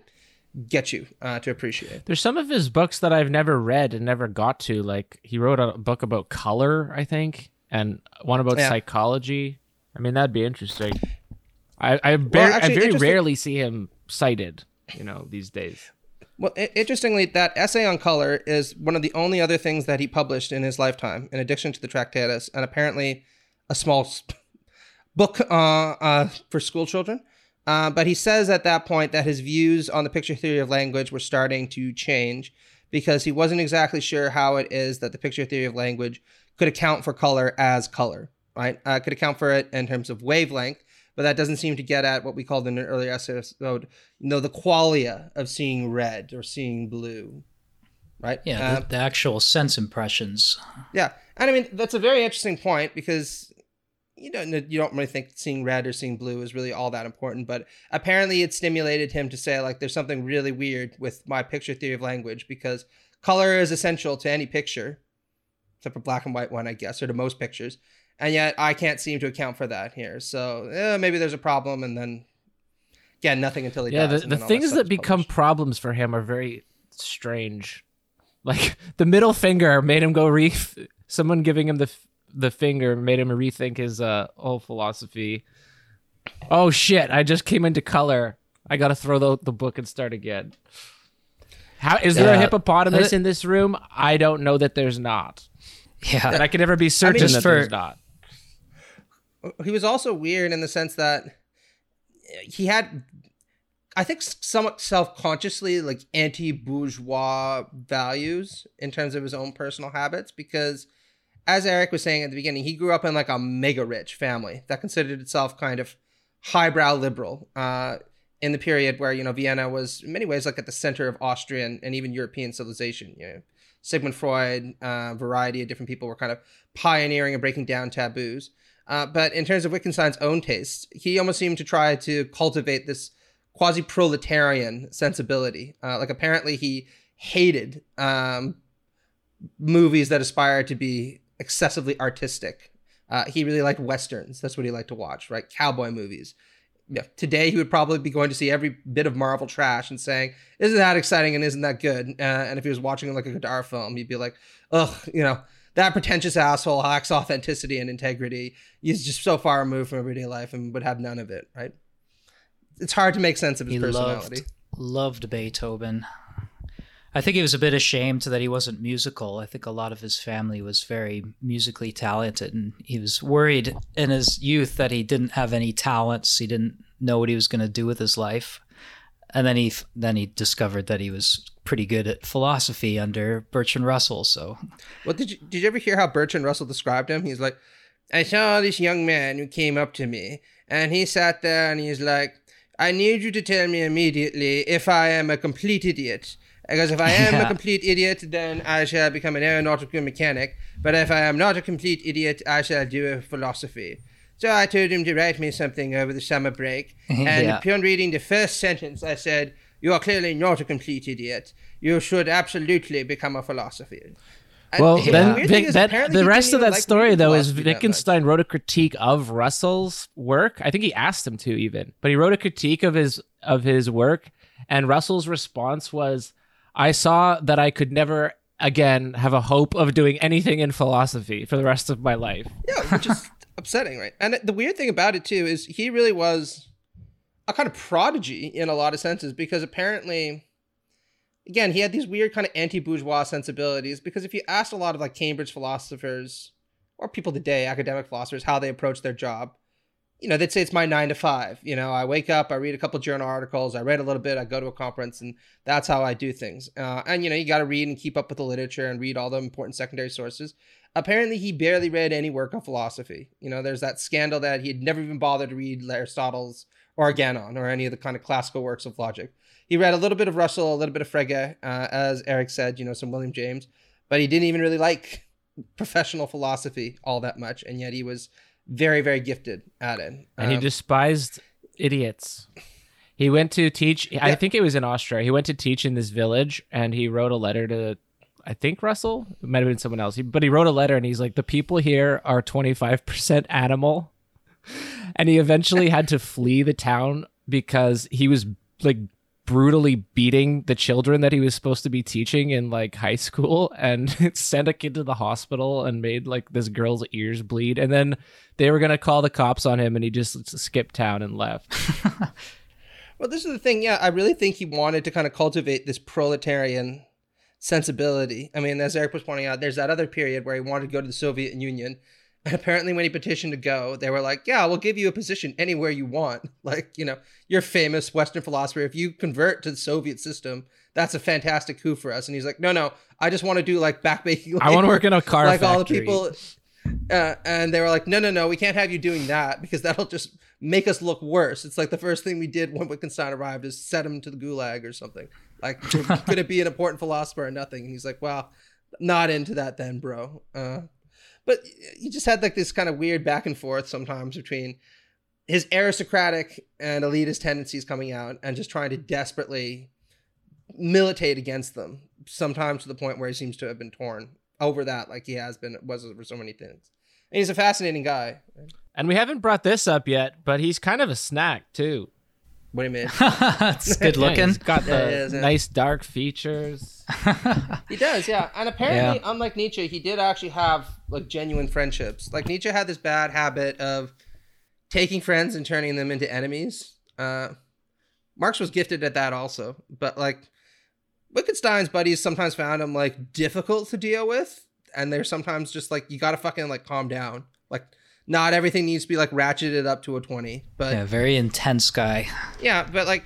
get you uh, to appreciate. There's some of his books that I've never read and never got to. Like he wrote a book about color, I think, and one about Yeah. psychology. I mean, that'd be interesting. I I, bar- Well, actually, I very rarely see him cited, you know, these days. Well, interestingly, that essay on color is one of the only other things that he published in his lifetime, in addition to the Tractatus, and apparently a small book uh, uh, for school children. Uh, but he says at that point that his views on the picture theory of language were starting to change because he wasn't exactly sure how it is that the picture theory of language could account for color as color. right? Uh, could account for it in terms of wavelength, but that doesn't seem to get at what we called in an earlier episode, you know, the qualia of seeing red or seeing blue, right? Yeah, Um, the, the actual sense impressions. yeah, and I mean that's a very interesting point because you don't you don't really think seeing red or seeing blue is really all that important, but apparently it stimulated him to say like there's something really weird with my picture theory of language because color is essential to any picture, except for black and white one, I guess, or to most pictures, and yet I can't seem to account for that here. So eh, maybe there's a problem, and then again nothing until he Yeah, dies. the, the things that, that is become published. problems for him are very strange. Like the middle finger made him go re. Someone giving him the the finger made him rethink his uh, whole philosophy. Oh shit! I just came into color. I gotta throw the, the book and start again. How is there a hippopotamus Uh, in this room? I don't know that there's not. Yeah. And I could never be certain just that for- there's not. He was also weird in the sense that he had i think somewhat self-consciously like anti-bourgeois values in terms of his own personal habits because as eric was saying at the beginning he grew up in like a mega rich family that considered itself kind of highbrow liberal uh, in the period where you know vienna was in many ways like at the center of austrian and even european civilization you know. Sigmund freud uh, variety of different people were kind of pioneering and breaking down taboos uh, but in terms of Wittgenstein's own tastes, he almost seemed to try to cultivate this quasi proletarian sensibility. Uh, like, apparently, he hated um, movies that aspire to be excessively artistic. Uh, he really liked westerns. That's what he liked to watch, right? Cowboy movies. Yeah. Today, he would probably be going to see every bit of Marvel trash and saying, "Isn't that exciting and isn't that good?" Uh, and if he was watching like a Godard film, he'd be like, "Ugh, you know." That pretentious asshole lacks authenticity and integrity. He's just so far removed from everyday life and would have none of it, right? It's hard to make sense of his He personality. loved loved Beethoven. I think he was a bit ashamed that he wasn't musical. I think a lot of his family was very musically talented, and he was worried in his youth that he didn't have any talents. He didn't know what he was going to do with his life, and then he then he discovered that he was pretty good at philosophy under Bertrand Russell. So What did you did you ever hear how Bertrand Russell described him? He's like, I saw this young man who came up to me, and he sat there and he's like, I need you to tell me immediately if I am a complete idiot. Because if I am a complete idiot, then I shall become an aeronautical mechanic. But if I am not a complete idiot, I shall do a philosophy. So I told him to write me something over the summer break. Mm-hmm. And Yeah. upon reading the first sentence, I said, You are clearly not a complete idiot. You should absolutely become a philosopher. Well, the then Vic, that, the rest of that like story, though, is philosophy that much. Wittgenstein wrote a critique of Russell's work. I think he asked him to even, but he wrote a critique of his of his work, and Russell's response was, "I saw that I could never again have a hope of doing anything in philosophy for the rest of my life." Yeah, which is upsetting, right? And the weird thing about it too is he really was a kind of prodigy in a lot of senses because apparently, again, he had these weird kind of anti-bourgeois sensibilities. Because if you asked a lot of like Cambridge philosophers or people today, academic philosophers, how they approach their job, you know, they'd say it's my nine to five. You know, I wake up, I read a couple journal articles, I read a little bit, I go to a conference, and that's how I do things. Uh, and you know, you got to read and keep up with the literature and read all the important secondary sources. Apparently, he barely read any work on philosophy. You know, there's that scandal that he had never even bothered to read Aristotle's or Organon or any of the kind of classical works of logic. He read a little bit of Russell, a little bit of Frege, uh, as Eric said, you know, some William James, but he didn't even really like professional philosophy all that much, and yet he was very, very gifted at it. and he Um, despised idiots. He went to teach. I think it was in Austria. He went to teach in this village, and he wrote a letter to, I think Russell. It might have been someone else. But he wrote a letter, and he's like, "The people here are twenty five percent animal," and he eventually had to flee the town because he was like brutally beating the children that he was supposed to be teaching in like high school and sent a kid to the hospital and made like this girl's ears bleed and then they were going to call the cops on him and he just skipped town and left Well, this is the thing. Yeah, I really think he wanted to kind of cultivate this proletarian sensibility. I mean, as Eric was pointing out, there's that other period where he wanted to go to the Soviet Union. And apparently, when he petitioned to go, they were like, yeah, we'll give you a position anywhere you want. Like, you know, you're famous Western philosopher. If you convert to the Soviet system, that's a fantastic coup for us. And he's like, no, no, I just want to do like backbaking. I wanna work in a car Like all the people. Uh, and they were like, no, no, no, we can't have you doing that because that'll just make us look worse. It's like the first thing we did when Wittgenstein arrived is set him to the gulag or something. Like, could it be an important philosopher or nothing? And he's like, well, not into that then, bro. Uh, but you just had like this kind of weird back and forth sometimes between his aristocratic and elitist tendencies coming out and just trying to desperately militate against them sometimes to the point where he seems to have been torn over that like he has been was for so many things and he's a fascinating guy And we haven't brought this up yet, but he's kind of a snack too. What do you mean it's good Yeah, looking. he's got the Yeah, yeah. nice dark features. he does yeah and apparently Yeah. unlike nietzsche he did actually have like genuine friendships like nietzsche had this bad habit of taking friends and turning them into enemies uh marx was gifted at that also but like Wittgenstein's buddies sometimes found him like difficult to deal with, and they're sometimes just like you gotta fucking like calm down. Like not everything needs to be like ratcheted up to a twenty, but Yeah, very intense guy. yeah, but like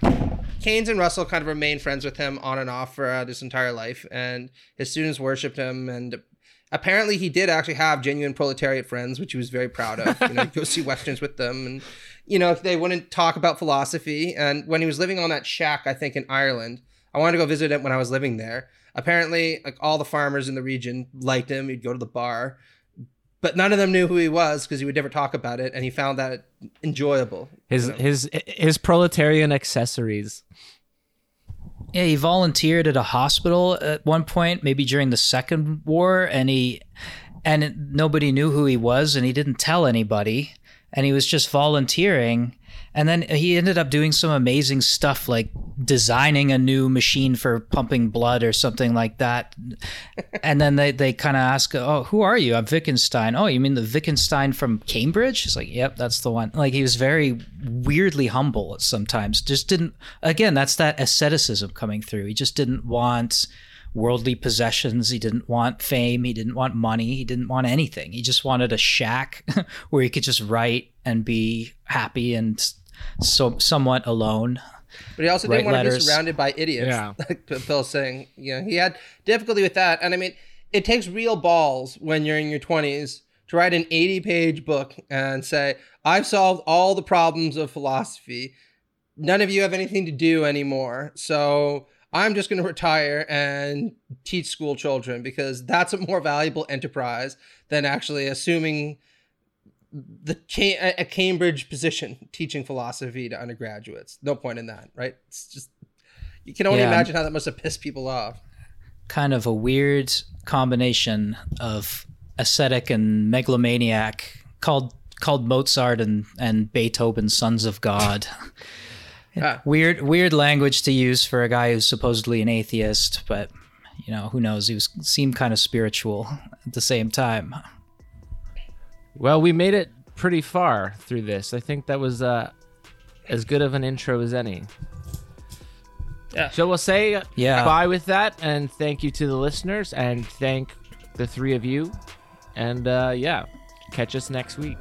Keynes and Russell kind of remained friends with him on and off for uh, this entire life, and his students worshipped him. And apparently, he did actually have genuine proletariat friends, which he was very proud of. You know, go see westerns with them, and you know, they wouldn't talk about philosophy. And when he was living on that shack, I think in Ireland, I wanted to go visit it when I was living there. Apparently, like all the farmers in the region liked him. He'd go to the bar. But none of them knew who he was because he would never talk about it, and he found that enjoyable. His his his proletarian accessories. Yeah, he volunteered at a hospital at one point, maybe during the second war, and he and nobody knew who he was, and he didn't tell anybody, and he was just volunteering, and then he ended up doing some amazing stuff like designing a new machine for pumping blood or something like that, and then they they kind of ask, "Oh, who are you?" I'm Wittgenstein. Oh, you mean the Wittgenstein from Cambridge? He's like, "Yep, that's the one." Like he was very weirdly humble sometimes. Just didn't. Again, that's that asceticism coming through. He just didn't want worldly possessions. He didn't want fame. He didn't want money. He didn't want anything. He just wanted a shack where he could just write and be happy and so somewhat alone. But he also didn't want to be surrounded by idiots. Yeah. Like Bill's saying, you know, he had difficulty with that. And I mean, it takes real balls when you're in your 20s to write an 80 page book and say, I've solved all the problems of philosophy. None of you have anything to do anymore. So I'm just going to retire and teach school children because that's a more valuable enterprise than actually assuming the a- Cambridge position teaching philosophy to undergraduates. No point in that, right? It's just you can only Yeah. imagine how that must have pissed people off. Kind of a weird combination of ascetic and megalomaniac called called Mozart and, and Beethoven's Sons of God. Ah. Weird weird language to use for a guy who's supposedly an atheist, but you know, who knows? He was seemed kind of spiritual at the same time. Well, we made it pretty far through this. I think that was uh, as good of an intro as any. Yeah. So we'll say Yeah. bye with that, and thank you to the listeners, and thank the three of you, and uh, yeah, catch us next week.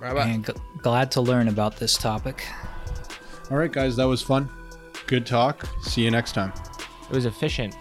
Bye about. And g- glad to learn about this topic. All right, guys, that was fun. Good talk. See you next time. It was efficient.